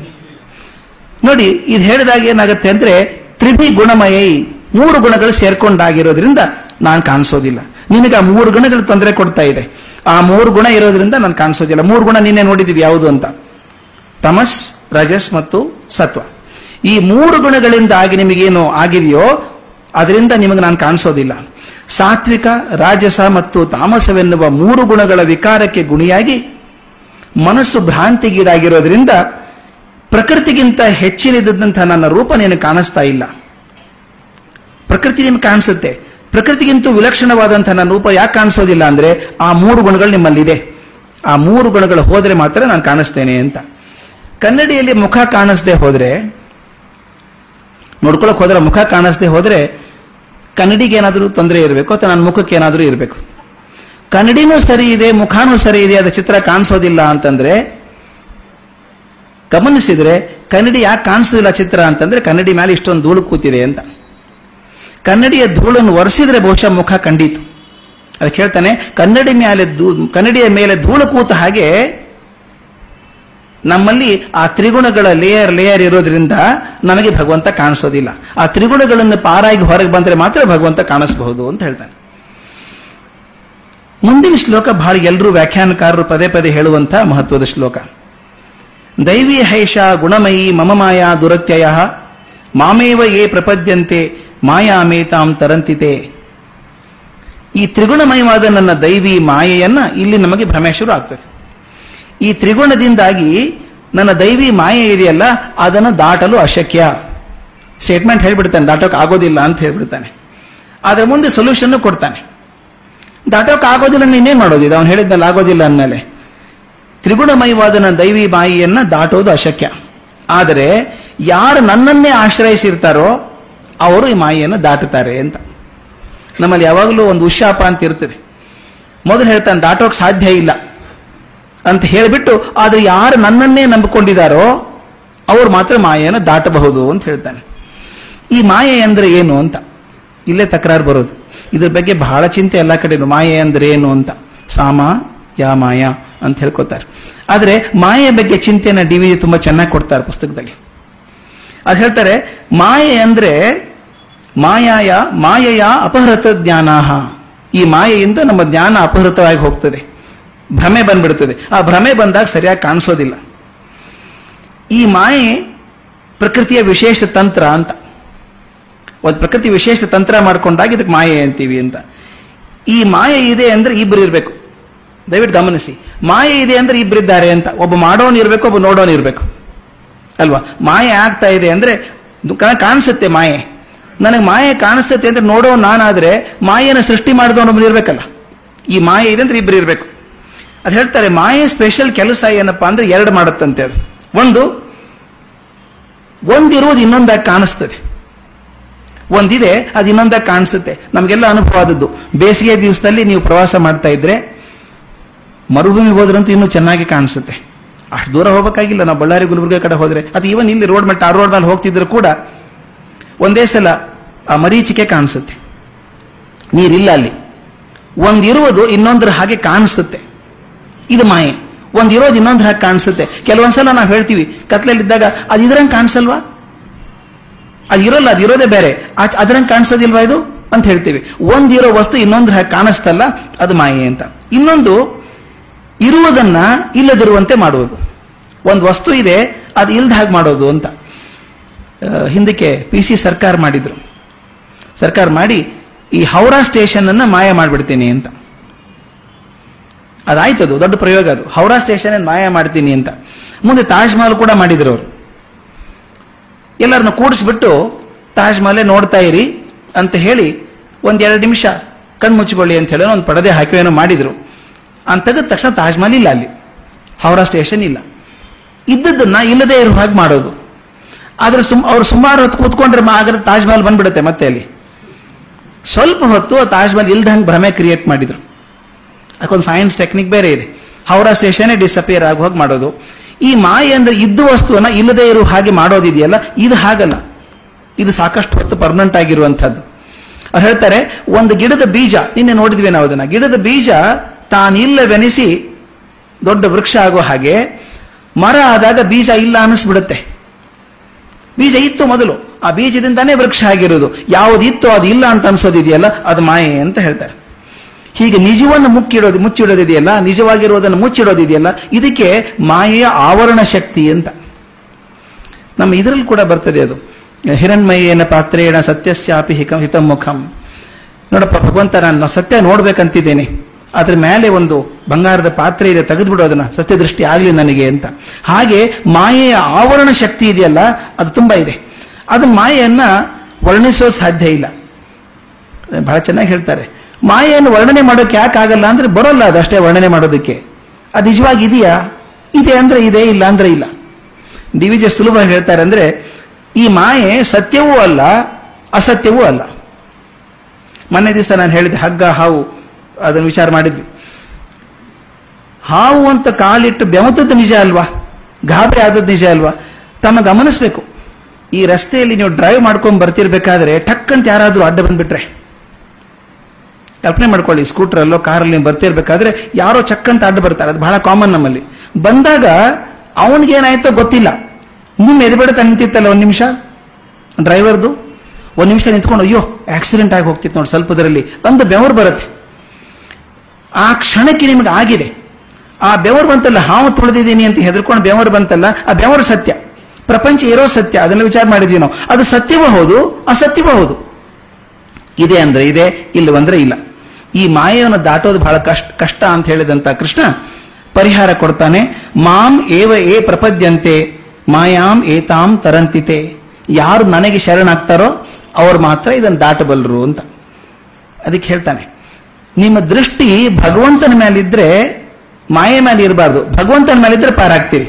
ನೋಡಿ, ಇದು ಹೇಳಿದಾಗ ಏನಾಗುತ್ತೆ ಅಂದ್ರೆ ತ್ರಿಭಿ ಗುಣಮಯೈ ಮೂರು ಗುಣಗಳು ಸೇರ್ಕೊಂಡಾಗಿರೋದ್ರಿಂದ ನಾನು ಕಾಣಿಸೋದಿಲ್ಲ. ನಿನಗೆ ಆ ಮೂರು ಗುಣಗಳು ತೊಂದರೆ ಕೊಡ್ತಾ ಇದೆ. ಆ ಮೂರು ಗುಣ ಇರೋದ್ರಿಂದ ನಾನು ಕಾಣಿಸೋದಿಲ್ಲ. ಮೂರು ಗುಣ ನಿನ್ನೆ ನೋಡಿದೀವಿ ಯಾವುದು ಅಂತ? ತಮಸ್, ರಜಸ್ ಮತ್ತು ಸತ್ವ. ಈ ಮೂರು ಗುಣಗಳಿಂದಾಗಿ ನಿಮಗೇನು ಆಗಿದೆಯೋ ಅದರಿಂದ ನಿಮಗೆ ನಾನು ಕಾಣಿಸೋದಿಲ್ಲ. ಸಾತ್ವಿಕ, ರಾಜಸ ಮತ್ತು ತಾಮಸವೆನ್ನುವ ಮೂರು ಗುಣಗಳ ವಿಕಾರಕ್ಕೆ ಗುಣಿಯಾಗಿ ಮನಸ್ಸು ಭ್ರಾಂತಿಗೀಡಾಗಿರೋದ್ರಿಂದ ಪ್ರಕೃತಿಗಿಂತ ಹೆಚ್ಚಿನದಂತಹ ನನ್ನ ರೂಪ ನೀನು ಕಾಣಿಸ್ತಾ ಇಲ್ಲ. ಪ್ರಕೃತಿ ನಿಮ್ಗೆ ಕಾಣಿಸುತ್ತೆ. ಪ್ರಕೃತಿಗಿಂತ ವಿಲಕ್ಷಣವಾದಂತಹ ನನ್ನ ರೂಪ ಯಾಕೆ ಕಾಣಿಸೋದಿಲ್ಲ ಅಂದ್ರೆ ಆ ಮೂರು ಗುಣಗಳು ನಿಮ್ಮಲ್ಲಿದೆ. ಆ ಮೂರು ಗುಣಗಳು ಹೋದ್ರೆ ಮಾತ್ರ ನಾನು ಕಾಣಿಸ್ತೇನೆ ಅಂತ. ಕನ್ನಡಿಯಲ್ಲಿ ಮುಖ ಕಾಣಿಸದೆ ಹೋದ್ರೆ, ನೋಡ್ಕೊಳಕ್ ಹೋದ್ರೆ ಮುಖ ಕಾಣಿಸದೆ ಹೋದ್ರೆ ಕನ್ನಡಿಗೆ ಏನಾದರೂ ತೊಂದರೆ ಇರಬೇಕು ಅಥವಾ ನನ್ನ ಮುಖಕ್ಕೆ ಏನಾದರೂ ಇರಬೇಕು. ಕನ್ನಡಿನೂ ಸರಿ ಇದೆ, ಮುಖಾನೂ ಸರಿ ಇದೆ ಅದ ಚಿತ್ರ ಕಾಣಿಸೋದಿಲ್ಲ ಅಂತಂದ್ರೆ, ಗಮನಿಸಿದ್ರೆ ಕನ್ನಡಿ ಯಾಕೆ ಕಾಣಿಸೋದಿಲ್ಲ ಚಿತ್ರ ಅಂತಂದ್ರೆ ಕನ್ನಡಿ ಮೇಲೆ ಇಷ್ಟೊಂದು ಧೂಳು ಕೂತಿದೆ ಅಂತ. ಕನ್ನಡಿಯ ಧೂಳನ್ನು ಒರೆಸಿದ್ರೆ ಬಹುಶಃ ಮುಖ ಕಂಡಿತು. ಅದಕ್ಕೆ ಹೇಳ್ತಾನೆ ಕನ್ನಡಿ ಮೇಲೆ ಕನ್ನಡಿಯ ಮೇಲೆ ಧೂಳು ಕೂತ ಹಾಗೆ ನಮ್ಮಲ್ಲಿ ಆ ತ್ರಿಗುಣಗಳ ಲೇಯರ್ ಲೇಯರ್ ಇರೋದ್ರಿಂದ ನಮಗೆ ಭಗವಂತ ಕಾಣಿಸೋದಿಲ್ಲ. ಆ ತ್ರಿಗುಣಗಳನ್ನು ಪಾರಾಗಿ ಹೊರಗೆ ಬಂದ್ರೆ ಮಾತ್ರ ಭಗವಂತ ಕಾಣಿಸಬಹುದು ಅಂತ ಹೇಳ್ತಾನೆ. ಮುಂದಿನ ಶ್ಲೋಕ ಬಹಳ ಎಲ್ಲರೂ ವ್ಯಾಖ್ಯಾನಕಾರರು ಪದೇ ಪದೇ ಹೇಳುವಂತಹ ಮಹತ್ವದ ಶ್ಲೋಕ. ದೈವಿ ಹೈಷ ಗುಣಮಯಿ ಮಮ ಮಾಯಾ ದುರತ್ಯಯ, ಮಾಮೇವ ಯೇ ಪ್ರಪದ್ಯಂತೆ ಮಾಯಾಮೇತಾಂ ತರಂತಿತೆ. ಈ ತ್ರಿಗುಣಮಯವಾದ ನನ್ನ ದೈವಿ ಮಾಯೆಯನ್ನ ಇಲ್ಲಿ ನಮಗೆ ಭ್ರಮೇಶ್ವರು ಆಗ್ತದೆ. ಈ ತ್ರಿಗುಣದಿಂದಾಗಿ ನನ್ನ ದೈವಿ ಮಾಯೆ ಇದೆಯಲ್ಲ, ಅದನ್ನು ದಾಟಲು ಅಶಕ್ಯ. ಸ್ಟೇಟ್ಮೆಂಟ್ ಹೇಳ್ಬಿಡ್ತಾನೆ, ದಾಟೋಕೆ ಆಗೋದಿಲ್ಲ ಅಂತ ಹೇಳ್ಬಿಡ್ತಾನೆ. ಅದರ ಮುಂದೆ ಸೊಲ್ಯೂಷನ್ ಕೊಡ್ತಾನೆ. ದಾಟೋಕೆ ಆಗೋದಿಲ್ಲ ಇನ್ನೇನ್ ಮಾಡೋದಿದೆ? ಅವನು ಹೇಳಿದ್ನಲ್ಲ, ಆಗೋದಿಲ್ಲ ಅಂದಮೇಲೆ. ತ್ರಿಗುಣಮಯವಾದ ನನ್ನ ದೈವಿ ಮಾಯಿಯನ್ನ ದಾಟೋದು ಅಶಕ್ಯ. ಆದರೆ, ಯಾರು ನನ್ನನ್ನೇ ಆಶ್ರಯಿಸಿರ್ತಾರೋ ಅವರು ಈ ಮಾಯೆಯನ್ನು ದಾಟುತ್ತಾರೆ ಅಂತ. ನಮ್ಮಲ್ಲಿ ಯಾವಾಗಲೂ ಒಂದು ಉಶಾಪ ಅಂತ ಇರ್ತದೆ. ಮೊದಲು ಹೇಳ್ತಾನೆ, ದಾಟೋಕ್ ಸಾಧ್ಯ ಇಲ್ಲ ಅಂತ ಹೇಳಿಬಿಟ್ಟು, ಆದ್ರೆ ಯಾರು ನನ್ನನ್ನೇ ನಂಬಿಕೊಂಡಿದ್ದಾರೋ ಅವ್ರು ಮಾತ್ರ ಮಾಯೆಯನ್ನು ದಾಟಬಹುದು ಅಂತ ಹೇಳ್ತಾನೆ. ಈ ಮಾಯೆ ಅಂದ್ರೆ ಏನು ಅಂತ? ಇಲ್ಲೇ ತಕರಾರು ಬರೋದು. ಇದ್ರ ಬಗ್ಗೆ ಬಹಳ ಚಿಂತೆ ಎಲ್ಲ ಕಡೆ ಮಾಯೆ ಅಂದ್ರೆ ಏನು ಅಂತ? ಸಾಮ, ಯಾ ಮಾಯ ಅಂತ ಹೇಳ್ಕೊತಾರೆ. ಆದ್ರೆ ಮಾಯೆ ಬಗ್ಗೆ ಚಿಂತೆನ ಡಿ ವಿ ತುಂಬಾ ಚೆನ್ನಾಗಿ ಕೊಡ್ತಾರೆ ಪುಸ್ತಕದಲ್ಲಿ. ಅದು ಹೇಳ್ತಾರೆ, ಮಾಯೆ ಅಂದ್ರೆ ಮಾಯಾಯ, ಮಾಯೆಯ ಅಪಹೃತ ಜ್ಞಾನಾಹ. ಈ ಮಾಯೆಯಿಂದ ನಮ್ಮ ಜ್ಞಾನ ಅಪಹೃತವಾಗಿ ಹೋಗ್ತದೆ. ಭ್ರಮೆ ಬಂದ್ಬಿಡ್ತದೆ. ಆ ಭ್ರಮೆ ಬಂದಾಗ ಸರಿಯಾಗಿ ಕಾಣಿಸೋದಿಲ್ಲ. ಈ ಮಾಯೆ ಪ್ರಕೃತಿಯ ವಿಶೇಷ ತಂತ್ರ ಅಂತ. ಒಂದು ಪ್ರಕೃತಿ ವಿಶೇಷ ತಂತ್ರ ಮಾಡ್ಕೊಂಡಾಗ ಇದಕ್ಕೆ ಮಾಯೆ ಅಂತೀವಿ ಅಂತ. ಈ ಮಾಯೆ ಇದೆ ಅಂದ್ರೆ ಇಬ್ರು ಇರಬೇಕು. ದಯವಿಟ್ಟು ಗಮನಿಸಿ. ಮಾಯೆ ಇದೆ ಅಂದ್ರೆ ಇಬ್ಬರಿದ್ದಾರೆ ಅಂತ. ಒಬ್ಬ ಮಾಡೋನ್ ಇರಬೇಕು, ಒಬ್ಬ ನೋಡೋನ್ ಇರಬೇಕು. ಅಲ್ವಾ? ಮಾಯೆ ಆಗ್ತಾ ಇದೆ ಅಂದ್ರೆ ಕಾಣಿಸುತ್ತೆ ಮಾಯೆ. ನನಗೆ ಮಾಯೆ ಕಾಣಿಸುತ್ತೆ ಅಂದ್ರೆ ನೋಡೋ ನಾನಾದ್ರೆ ಮಾಯೆನ ಸೃಷ್ಟಿ ಮಾಡಿದವನು ಇರ್ಬೇಕಲ್ಲ. ಈ ಮಾಯೆ ಇದೆ ಅಂದ್ರೆ ಇಬ್ರು ಇರಬೇಕು. ಅದು ಹೇಳ್ತಾರೆ, ಮಾಯೆ ಸ್ಪೆಷಲ್ ಕೆಲಸ ಏನಪ್ಪಾ ಅಂದ್ರೆ ಎರಡು ಮಾಡುತ್ತಂತೆ ಅದು. ಒಂದು, ಒಂದಿರುವುದು ಇನ್ನೊಂದಾಗಿ ಕಾಣಿಸ್ತದೆ. ಒಂದಿದೆ, ಅದು ಇನ್ನೊಂದಾಗಿ ಕಾಣಿಸುತ್ತೆ. ನಮಗೆಲ್ಲ ಅನುಭವ ಆದದ್ದು. ಬೇಸಿಗೆ ದಿವಸದಲ್ಲಿ ನೀವು ಪ್ರವಾಸ ಮಾಡ್ತಾ ಇದ್ರೆ ಮರುಭೂಮಿ ಹೋದ್ರಂತೂ ಇನ್ನೂ ಚೆನ್ನಾಗಿ ಕಾಣಿಸುತ್ತೆ. ಅಷ್ಟು ದೂರ ಹೋಗಬೇಕಾಗಿಲ್ಲ. ನಾವು ಬಳ್ಳಾರಿ, ಗುಲ್ಬರ್ಗ ಕಡೆ ಹೋದ್ರೆ. ಅದು ಇವನ್ ಇಲ್ಲಿ ರೋಡ್ ಮೇಲೆ ಆ ರೋಡ್ ಮೇಲೆ ಹೋಗ್ತಿದ್ರು ಕೂಡ ಒಂದೇ ಸಲ ಆ ಮರೀಚಿಕೆ ಕಾಣಿಸುತ್ತೆ. ನೀರಿಲ್ಲ ಅಲ್ಲಿ. ಒಂದಿರುವುದು ಇನ್ನೊಂದರ ಹಾಗೆ ಕಾಣಿಸುತ್ತೆ. ಇದು ಮಾಯೆ. ಒಂದಿರೋದು ಇನ್ನೊಂದ್ರ ಹಾಗೆ ಕಾಣಿಸುತ್ತೆ. ಕೆಲವೊಂದ್ಸಲ ನಾವು ಹೇಳ್ತೀವಿ, ಕತ್ಲಲ್ಲಿದ್ದಾಗ ಅದು ಇದ್ರಂಗೆ ಕಾಣಿಸಲ್ವಾ? ಅದು ಇರೋಲ್ಲ, ಅದು ಇರೋದೇ ಬೇರೆ. ಅದ್ರಂಗ್ ಕಾಣಿಸೋದಿಲ್ವಾ ಇದು? ಅಂತ ಹೇಳ್ತೀವಿ. ಒಂದಿರೋ ವಸ್ತು ಇನ್ನೊಂದ್ರ ಹಾಗೆ ಕಾಣಿಸ್ತಲ್ಲ, ಅದು ಮಾಯೆ ಅಂತ. ಇನ್ನೊಂದು ಇರುವುದನ್ನ ಇಲ್ಲದಿರುವಂತೆ ಮಾಡುವುದು. ಒಂದು ವಸ್ತು ಇದೆ, ಅದು ಇಲ್ದ ಹಾಗೆ ಮಾಡೋದು ಅಂತ. ಹಿಂದಕ್ಕೆ ಪಿ ಸಿ ಸರ್ಕಾರ ಮಾಡಿದ್ರು. ಸರ್ಕಾರ ಮಾಡಿ, ಈ ಹೌರಾ ಸ್ಟೇಷನ್ ಅನ್ನ ಮಾಯ ಮಾಡಿಬಿಡ್ತೀನಿ ಅಂತ. ಅದಾಯ್ತು ಅದು, ದೊಡ್ಡ ಪ್ರಯೋಗ ಅದು. ಹೌರಾ ಸ್ಟೇಷನ್ ಮಾಯ ಮಾಡ್ತೀನಿ ಅಂತ. ಮುಂದೆ ತಾಜ್ ಮಹಲ್ ಕೂಡ ಮಾಡಿದ್ರು ಅವರು. ಎಲ್ಲರನ್ನು ಕೂಡಿಸ್ಬಿಟ್ಟು, ತಾಜ್ ಮಹಲ್ ನೋಡ್ತಾ ಇರಿ ಅಂತ ಹೇಳಿ ಒಂದೆರಡು ನಿಮಿಷ ಕಣ್ಮುಚ್ಚಿಕೊಳ್ಳಿ ಅಂತ ಹೇಳಿ, ಒಂದು ಪಡದೆ ಹಾಕಿ ಏನೋ ಮಾಡಿದ್ರು. ಅಂತ ತೆಗೆದ ತಕ್ಷಣ ತಾಜ್ಮಹಲ್ ಇಲ್ಲ ಅಲ್ಲಿ. ಹೌರಾ ಸ್ಟೇಷನ್ ಇಲ್ಲ. ಇದ್ದದನ್ನ ಇಲ್ಲದೆ ಇರೋ ಹಾಗೆ ಮಾಡೋದು. ಆದ್ರೆ ಸುಮ್ ಅವ್ರು ಸುಮಾರು ಹೊತ್ತು ಕೂತ್ಕೊಂಡ್ರೆ ಮಾ- ತಾಜ್ಮಹಲ್ ತಾಜ್ ಮಹಲ್ ಬಂದ್ಬಿಡುತ್ತೆ ಮತ್ತೆ ಅಲ್ಲಿ. ಸ್ವಲ್ಪ ಹೊತ್ತು ಆ ತಾಜ್ ಮಹಲ್ ಇಲ್ದಂಗೆ ಭ್ರಮೆ ಕ್ರಿಯೇಟ್ ಮಾಡಿದ್ರು. ಅದಕ್ಕೊಂದು ಸೈನ್ಸ್ ಟೆಕ್ನಿಕ್ ಬೇರೆ ಇದೆ. ಹೌರಾ ಸ್ಟೇಷನ್ ಡಿಸಪಿಯರ್ ಆಗಿ ಹಾಗೆ ಮಾಡೋದು. ಈ ಮಾಯೆ ಅಂದ್ರೆ ಇದ್ದ ವಸ್ತುವನ್ನ ಇಲ್ಲದೆ ಇರುವ ಹಾಗೆ ಮಾಡೋದಿದೆಯಲ್ಲ? ಇದು ಹಾಗಲ್ಲ. ಇದು ಸಾಕಷ್ಟು ಹೊತ್ತು ಪರ್ಮನೆಂಟ್ ಆಗಿರುವಂತಹದ್ದು ಅವ್ರು ಹೇಳ್ತಾರೆ, ಒಂದು ಗಿಡದ ಬೀಜ, ನಿನ್ನೆ ನೋಡಿದ್ವಿ ನಾವು ಅದನ್ನ. ಗಿಡದ ಬೀಜ ತಾನಿಲ್ಲವೆನಿಸಿ ದೊಡ್ಡ ವೃಕ್ಷ ಆಗೋ ಹಾಗೆ ಮರ ಆದಾಗ ಬೀಜ ಇಲ್ಲ ಅನಿಸ್ಬಿಡುತ್ತೆ ಬೀಜ ಇತ್ತು ಮೊದಲು. ಆ ಬೀಜದಿಂದಾನೇ ವೃಕ್ಷ ಆಗಿರೋದು. ಯಾವುದಿತ್ತು ಅದು ಇಲ್ಲ ಅಂತ ಅನ್ಸೋದಿದೆಯಲ್ಲ, ಅದು ಮಾಯೆ ಅಂತ ಹೇಳ್ತಾರೆ. ಹೀಗೆ ನಿಜವನ್ನು ಮುಚ್ಚಿಡೋದು ಮುಚ್ಚಿಡೋದಿದೆಯಲ್ಲ ನಿಜವಾಗಿರೋದನ್ನು ಮುಚ್ಚಿಡೋದಿದೆಯಲ್ಲ, ಇದಕ್ಕೆ ಮಾಯೆಯ ಆವರಣ ಶಕ್ತಿ ಅಂತ. ನಮ್ಮ ಇದರಲ್ಲಿ ಕೂಡ ಬರ್ತದೆ ಅದು. ಹಿರಣ್ಮಯೇನ ಪಾತ್ರೇಣ ಸತ್ಯಸ್ಯಾಪಿ ಹಿಕಂ ಹಿತಮುಖಂ ನೋಡಪ್ಪ ಭಗವಂತ ನಾನು ಸತ್ಯ ನೋಡ್ಬೇಕಂತಿದ್ದೇನೆ. ಅದ್ರ ಮೇಲೆ ಒಂದು ಬಂಗಾರದ ಪಾತ್ರೆ ಇದೆ, ತೆಗೆದ್ಬಿಡು ಅದನ್ನ. ಸತ್ಯದೃಷ್ಟಿ ಆಗಲಿ ನನಗೆ ಅಂತ. ಹಾಗೆ ಮಾಯೆಯ ಆವರಣ ಶಕ್ತಿ ಇದೆಯಲ್ಲ, ಅದು ತುಂಬಾ ಇದೆ. ಅದು ಮಾಯೆಯನ್ನ ವರ್ಣಿಸೋ ಸಾಧ್ಯ ಇಲ್ಲ. ಬಹಳ ಚೆನ್ನಾಗಿ ಹೇಳ್ತಾರೆ. ಮಾಯೆಯನ್ನು ವರ್ಣನೆ ಮಾಡೋಕೆ ಯಾಕೆ ಆಗಲ್ಲ ಅಂದ್ರೆ ಬರೋಲ್ಲ ಅದಷ್ಟೇ ವರ್ಣನೆ ಮಾಡೋದಕ್ಕೆ. ಅದು ನಿಜವಾಗಿ ಇದೆಯಾ? ಇದೆ ಅಂದ್ರೆ ಇದೆ, ಇಲ್ಲ ಅಂದ್ರೆ ಇಲ್ಲ. ಡಿ ವಿಜಯ ಸುಲಭ ಹೇಳ್ತಾರೆ ಅಂದ್ರೆ, ಈ ಮಾಯೆ ಸತ್ಯವೂ ಅಲ್ಲ, ಅಸತ್ಯವೂ ಅಲ್ಲ. ಮೊನ್ನೆ ದಿವಸ ನಾನು ಹೇಳಿದೆ ಹಗ್ಗ ಹಾವು. ಅದನ್ನು ವಿಚಾರ ಮಾಡಿದ್ವಿ. ಹಾವು ಅಂತ ಕಾಲಿಟ್ಟು ಬೆಮತದ್ದು ನಿಜ ಅಲ್ವಾ? ಗಾಬರಿ ಆದದ್ದು ನಿಜ ಅಲ್ವಾ? ತಮ್ಮ ಗಮನಿಸಬೇಕು. ಈ ರಸ್ತೆಯಲ್ಲಿ ನೀವು ಡ್ರೈವ್ ಮಾಡ್ಕೊಂಡು ಬರ್ತಿರ್ಬೇಕಾದ್ರೆ ಟಕ್ ಅಂತ ಯಾರಾದ್ರೂ ಅಡ್ಡ ಬಂದ್ಬಿಟ್ರೆ. ಕಲ್ಪನೆ ಮಾಡ್ಕೊಳ್ಳಿ ಸ್ಕೂಟರ್ ಅಲ್ಲೋ ಕಾರಲ್ಲಿ ನೀವು ಬರ್ತಿರ್ಬೇಕಾದ್ರೆ ಯಾರೋ ಚಕ್ ಅಂತ ಅಡ್ಡ ಬರ್ತಾರೆ. ಅದು ಬಹಳ ಕಾಮನ್ ನಮ್ಮಲ್ಲಿ. ಬಂದಾಗ ಅವನಿಗೇನಾಯ್ತೋ ಗೊತ್ತಿಲ್ಲ. ನಿಮ್ಮ ಎದುರುಗಡೆ ನಿಂತಿತ್ತಲ್ಲ ಒಂದ್ ನಿಮಿಷ? ಡ್ರೈವರ್ದು ಒಂದ್ ನಿಮಿಷ ನಿಂತ್ಕೊಂಡು, ಅಯ್ಯೋ ಆಕ್ಸಿಡೆಂಟ್ ಆಗಿ ಹೋಗ್ತಿತ್ತು ನೋಡಿ ಸ್ವಲ್ಪದರಲ್ಲಿ ಒಂದು ಬೆವರು ಬರುತ್ತೆ. ಆ ಕ್ಷಣಕ್ಕೆ ನಿಮಗೆ ಆಗಿದೆ. ಆ ಬೆವರು ಬಂತಲ್ಲ, ಹಾವು ತುಳಿದಿದ್ದೀನಿ ಅಂತ ಹೆದರ್ಕೊಂಡು ಬೆವರು ಬಂತಲ್ಲ, ಆ ಬೆವರು ಸತ್ಯ. ಪ್ರಪಂಚ ಇರೋ ಸತ್ಯ, ಅದನ್ನ ವಿಚಾರ ಮಾಡಿದ್ವಿ ನಾವು. ಅದು ಸತ್ಯವೂ ಹೌದು, ಅಸತ್ಯವೂ ಹೌದು? ಇದೆ ಅಂದ್ರೆ ಇದೆ ಇಲ್ಲವಂದ್ರೆ ಇಲ್ಲ. ಈ ಮಾಯವನ್ನು ದಾಟೋದು ಬಹಳ ಕಷ್ಟ ಕಷ್ಟ ಅಂತ ಹೇಳಿದಂತ ಕೃಷ್ಣ ಪರಿಹಾರ ಕೊಡ್ತಾನೆ. ಮಾಂ ಏವ ಏ ಪ್ರಪದ್ಯಂತೆ, ಮಾಯಾಂ ಏತಾಂ ತರಂತಿತೆ. ಯಾರು ನನಗೆ ಶರಣಾಗ್ತಾರೋ, ಅವರು ಮಾತ್ರ ಇದನ್ನು ದಾಟಬಲ್ಲರು ಅಂತ. ಅದಕ್ಕೆ ಹೇಳ್ತಾನೆ. ನಿಮ್ಮ ದೃಷ್ಟಿ ಭಗವಂತನ ಮೇಲಿದ್ರೆ ಮಾಯೆ ಮೇಲೆ ಇರಬಾರ್ದು. ಭಗವಂತನ ಮೇಲಿದ್ರೆ ಪಾರಾಗ್ತೀರಿ.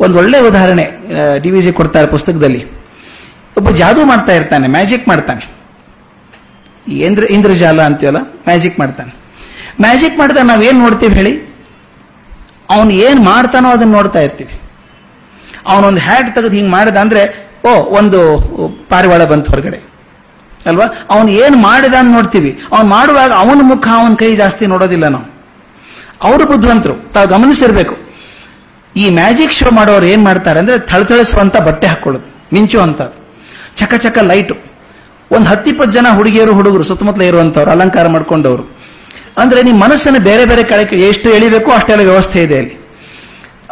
ಒಂದು ಒಳ್ಳೆ ಉದಾಹರಣೆ ಡಿ ವಿ ಜಿ ಕೊಡ್ತಾರೆ ಪುಸ್ತಕದಲ್ಲಿ. ಒಬ್ಬ ಜಾದೂ ಮಾಡ್ತಾ ಇರ್ತಾನೆ, ಮ್ಯಾಜಿಕ್ ಮಾಡ್ತಾನೆ. ಇಂದ್ರ ಇಂದ್ರಜಾಲ ಅಂತೀವಲ್ಲ, ಮ್ಯಾಜಿಕ್ ಮಾಡ್ತಾನೆ. ಮ್ಯಾಜಿಕ್ ಮಾಡಿದಾಗ ನಾವೇನ್ ನೋಡ್ತೀವಿ ಹೇಳಿ? ಅವನು ಏನ್ ಮಾಡ್ತಾನೋ ಅದನ್ನ ನೋಡ್ತಾ ಇರ್ತೀವಿ. ಅವನೊಂದು ಹ್ಯಾಟ್ ತೆಗೆದು ಹಿಂಗ್ ಮಾಡಿದ ಅಂದ್ರೆ, ಓ, ಒಂದು ಪಾರಿವಾಳ ಬಂತು ಹೊರಗಡೆ. ಅಲ್ವಾ? ಅವನು ಏನು ಮಾಡಿದ ಅಂತ ನೋಡ್ತೀವಿ. ಅವನು ಮಾಡುವಾಗ ಅವನ ಮುಖ ಅವನ ಕೈ ಜಾಸ್ತಿ ನೋಡೋದಿಲ್ಲ ನಾವು. ಅವರು ಬುದ್ಧಿವಂತರು. ತಾವು ಗಮನಿಸಿರ್ಬೇಕು. ಈ ಮ್ಯಾಜಿಕ್ ಶೋ ಮಾಡೋರು ಏನ್ ಮಾಡ್ತಾರೆ ಅಂದ್ರೆ ಥಳಥಳಿಸುವಂತ ಬಟ್ಟೆ ಹಾಕೊಳ್ಳೋದು. ಅಂತ. ಚಕ ಚಕ ಲೈಟು. ಒಂದು ಹತ್ತಿಪ್ಪತ್ತು ಜನ ಹುಡುಗಿಯರು, ಹುಡುಗರು, ಸುತ್ತಮುತ್ತಲ ಇರುವಂತವ್ರು ಅಲಂಕಾರ ಮಾಡ್ಕೊಂಡವರು. ಅಂದ್ರೆ ನಿಮ್ಮ ಮನಸ್ಸನ್ನು ಬೇರೆ ಬೇರೆ ಕಡೆ ಎಷ್ಟು ಎಳಿಬೇಕು ಅಷ್ಟೆಲ್ಲ ವ್ಯವಸ್ಥೆ ಇದೆ ಅಲ್ಲಿ.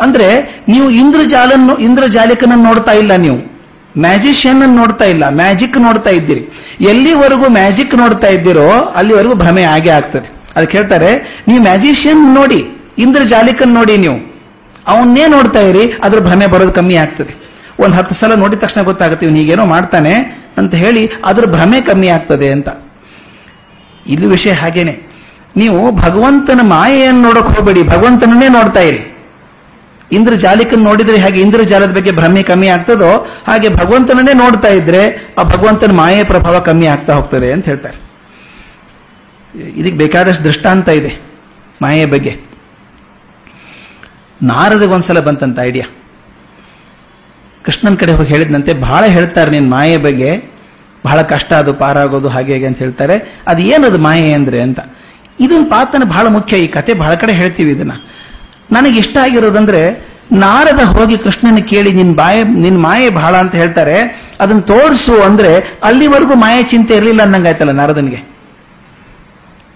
ಅಂದ್ರೆ ನೀವು ಇಂದ್ರಜಾಲನ್ನು, ಇಂದ್ರಜಾಲಿಕನನ್ನು ನೋಡ್ತಾ ಇಲ್ಲ ನೀವು. ಮ್ಯಾಜಿಷಿಯನ್ ನೋಡ್ತಾ ಇಲ್ಲ. ಮ್ಯಾಜಿಕ್ ನೋಡ್ತಾ ಇದ್ದೀರಿ. ಎಲ್ಲಿವರೆಗೂ ಮ್ಯಾಜಿಕ್ ನೋಡ್ತಾ ಇದ್ದೀರೋ ಅಲ್ಲಿವರೆಗೂ ಭ್ರಮೆ ಆಗೇ ಆಗ್ತದೆ. ಅದಕ್ಕೆ ಹೇಳ್ತಾರೆ, ನೀವು ಮ್ಯಾಜಿಷಿಯನ್ ನೋಡಿ, ಇಂದ್ರ ಜಾಲಿಕನ್ ನೋಡಿ ನೀವು. ಅವನ್ನೇ ನೋಡ್ತಾ ಇರಿ, ಅದ್ರ ಭ್ರಮೆ ಬರೋದು ಕಮ್ಮಿ ಆಗ್ತದೆ. ಒಂದ್ ಹತ್ತು ಸಲ ನೋಡಿದ ತಕ್ಷಣ ಗೊತ್ತಾಗುತ್ತೆ, ಇವನು ಮಾಡ್ತಾನೆ ಅಂತ ಹೇಳಿ ಅದ್ರ ಭ್ರಮೆ ಕಮ್ಮಿ ಆಗ್ತದೆ ಅಂತ. ಇಲ್ಲಿ ವಿಷಯ ಹಾಗೇನೆ. ನೀವು ಭಗವಂತನ ಮಾಯೆಯನ್ನು ನೋಡಕ್ ಹೋಗಬೇಡಿ. ಭಗವಂತನನ್ನೇ ನೋಡ್ತಾ ಇರಿ. ಇಂದ್ರಜಾಲಿಕನ್ ನೋಡಿದ್ರೆ ಹಾಗೆ ಇಂದ್ರಜಾಲದ ಬಗ್ಗೆ ಭ್ರಮೆ ಕಮ್ಮಿ ಆಗ್ತದೋ ಹಾಗೆ ಭಗವಂತನನ್ನೇ ನೋಡ್ತಾ ಇದ್ರೆ ಆ ಭಗವಂತನ ಮಾಯೆ ಪ್ರಭಾವ ಕಮ್ಮಿ ಆಗ್ತಾ ಹೋಗ್ತದೆ ಅಂತ ಹೇಳ್ತಾರೆ. ಇದಕ್ಕೆ ಬೇಕಾದಷ್ಟು ದೃಷ್ಟಾಂತ ಇದೆ ಮಾಯೆ ಬಗ್ಗೆ. ನಾರದಗೊಂದ್ಸಲ ಬಂತಂತ ಐಡಿಯಾ ಕೃಷ್ಣನ್ ಕಡೆ ಹೋಗಿ ಹೇಳಿದಂತೆ ಬಹಳ ಹೇಳ್ತಾರೆ ನೀನ್ ಮಾಯೆ ಬಗ್ಗೆ, ಬಹಳ ಕಷ್ಟ ಅದು, ಪಾರಾಗೋದು, ಹಾಗೆ ಹೇಗೆ ಅಂತ ಹೇಳ್ತಾರೆ. ಅದು ಏನದು ಮಾಯೆ ಅಂದ್ರೆ ಅಂತ. ಇದನ್ನ ಪಾತನ ಬಹಳ ಮುಖ್ಯ, ಈ ಕತೆ ಬಹಳ ಕಡೆ ಹೇಳ್ತೀವಿ ಇದನ್ನ. ನನಗೆ ಇಷ್ಟ ಆಗಿರೋದಂದ್ರೆ ನಾರದ ಹೋಗಿ ಕೃಷ್ಣನ ಕೇಳಿ, ನಿನ್ ಬಾಯ, ನಿನ್ ಮಾಯೆ ಬಹಳ ಅಂತ ಹೇಳ್ತಾರೆ. ಅದನ್ನ ತೋರಿಸು ಅಂದ್ರೆ, ಅಲ್ಲಿವರೆಗೂ ಮಾಯೆ ಚಿಂತೆ ಇರಲಿಲ್ಲ ಅನ್ನಂಗಾಯ್ತಲ್ಲ ನಾರದನಿಗೆ.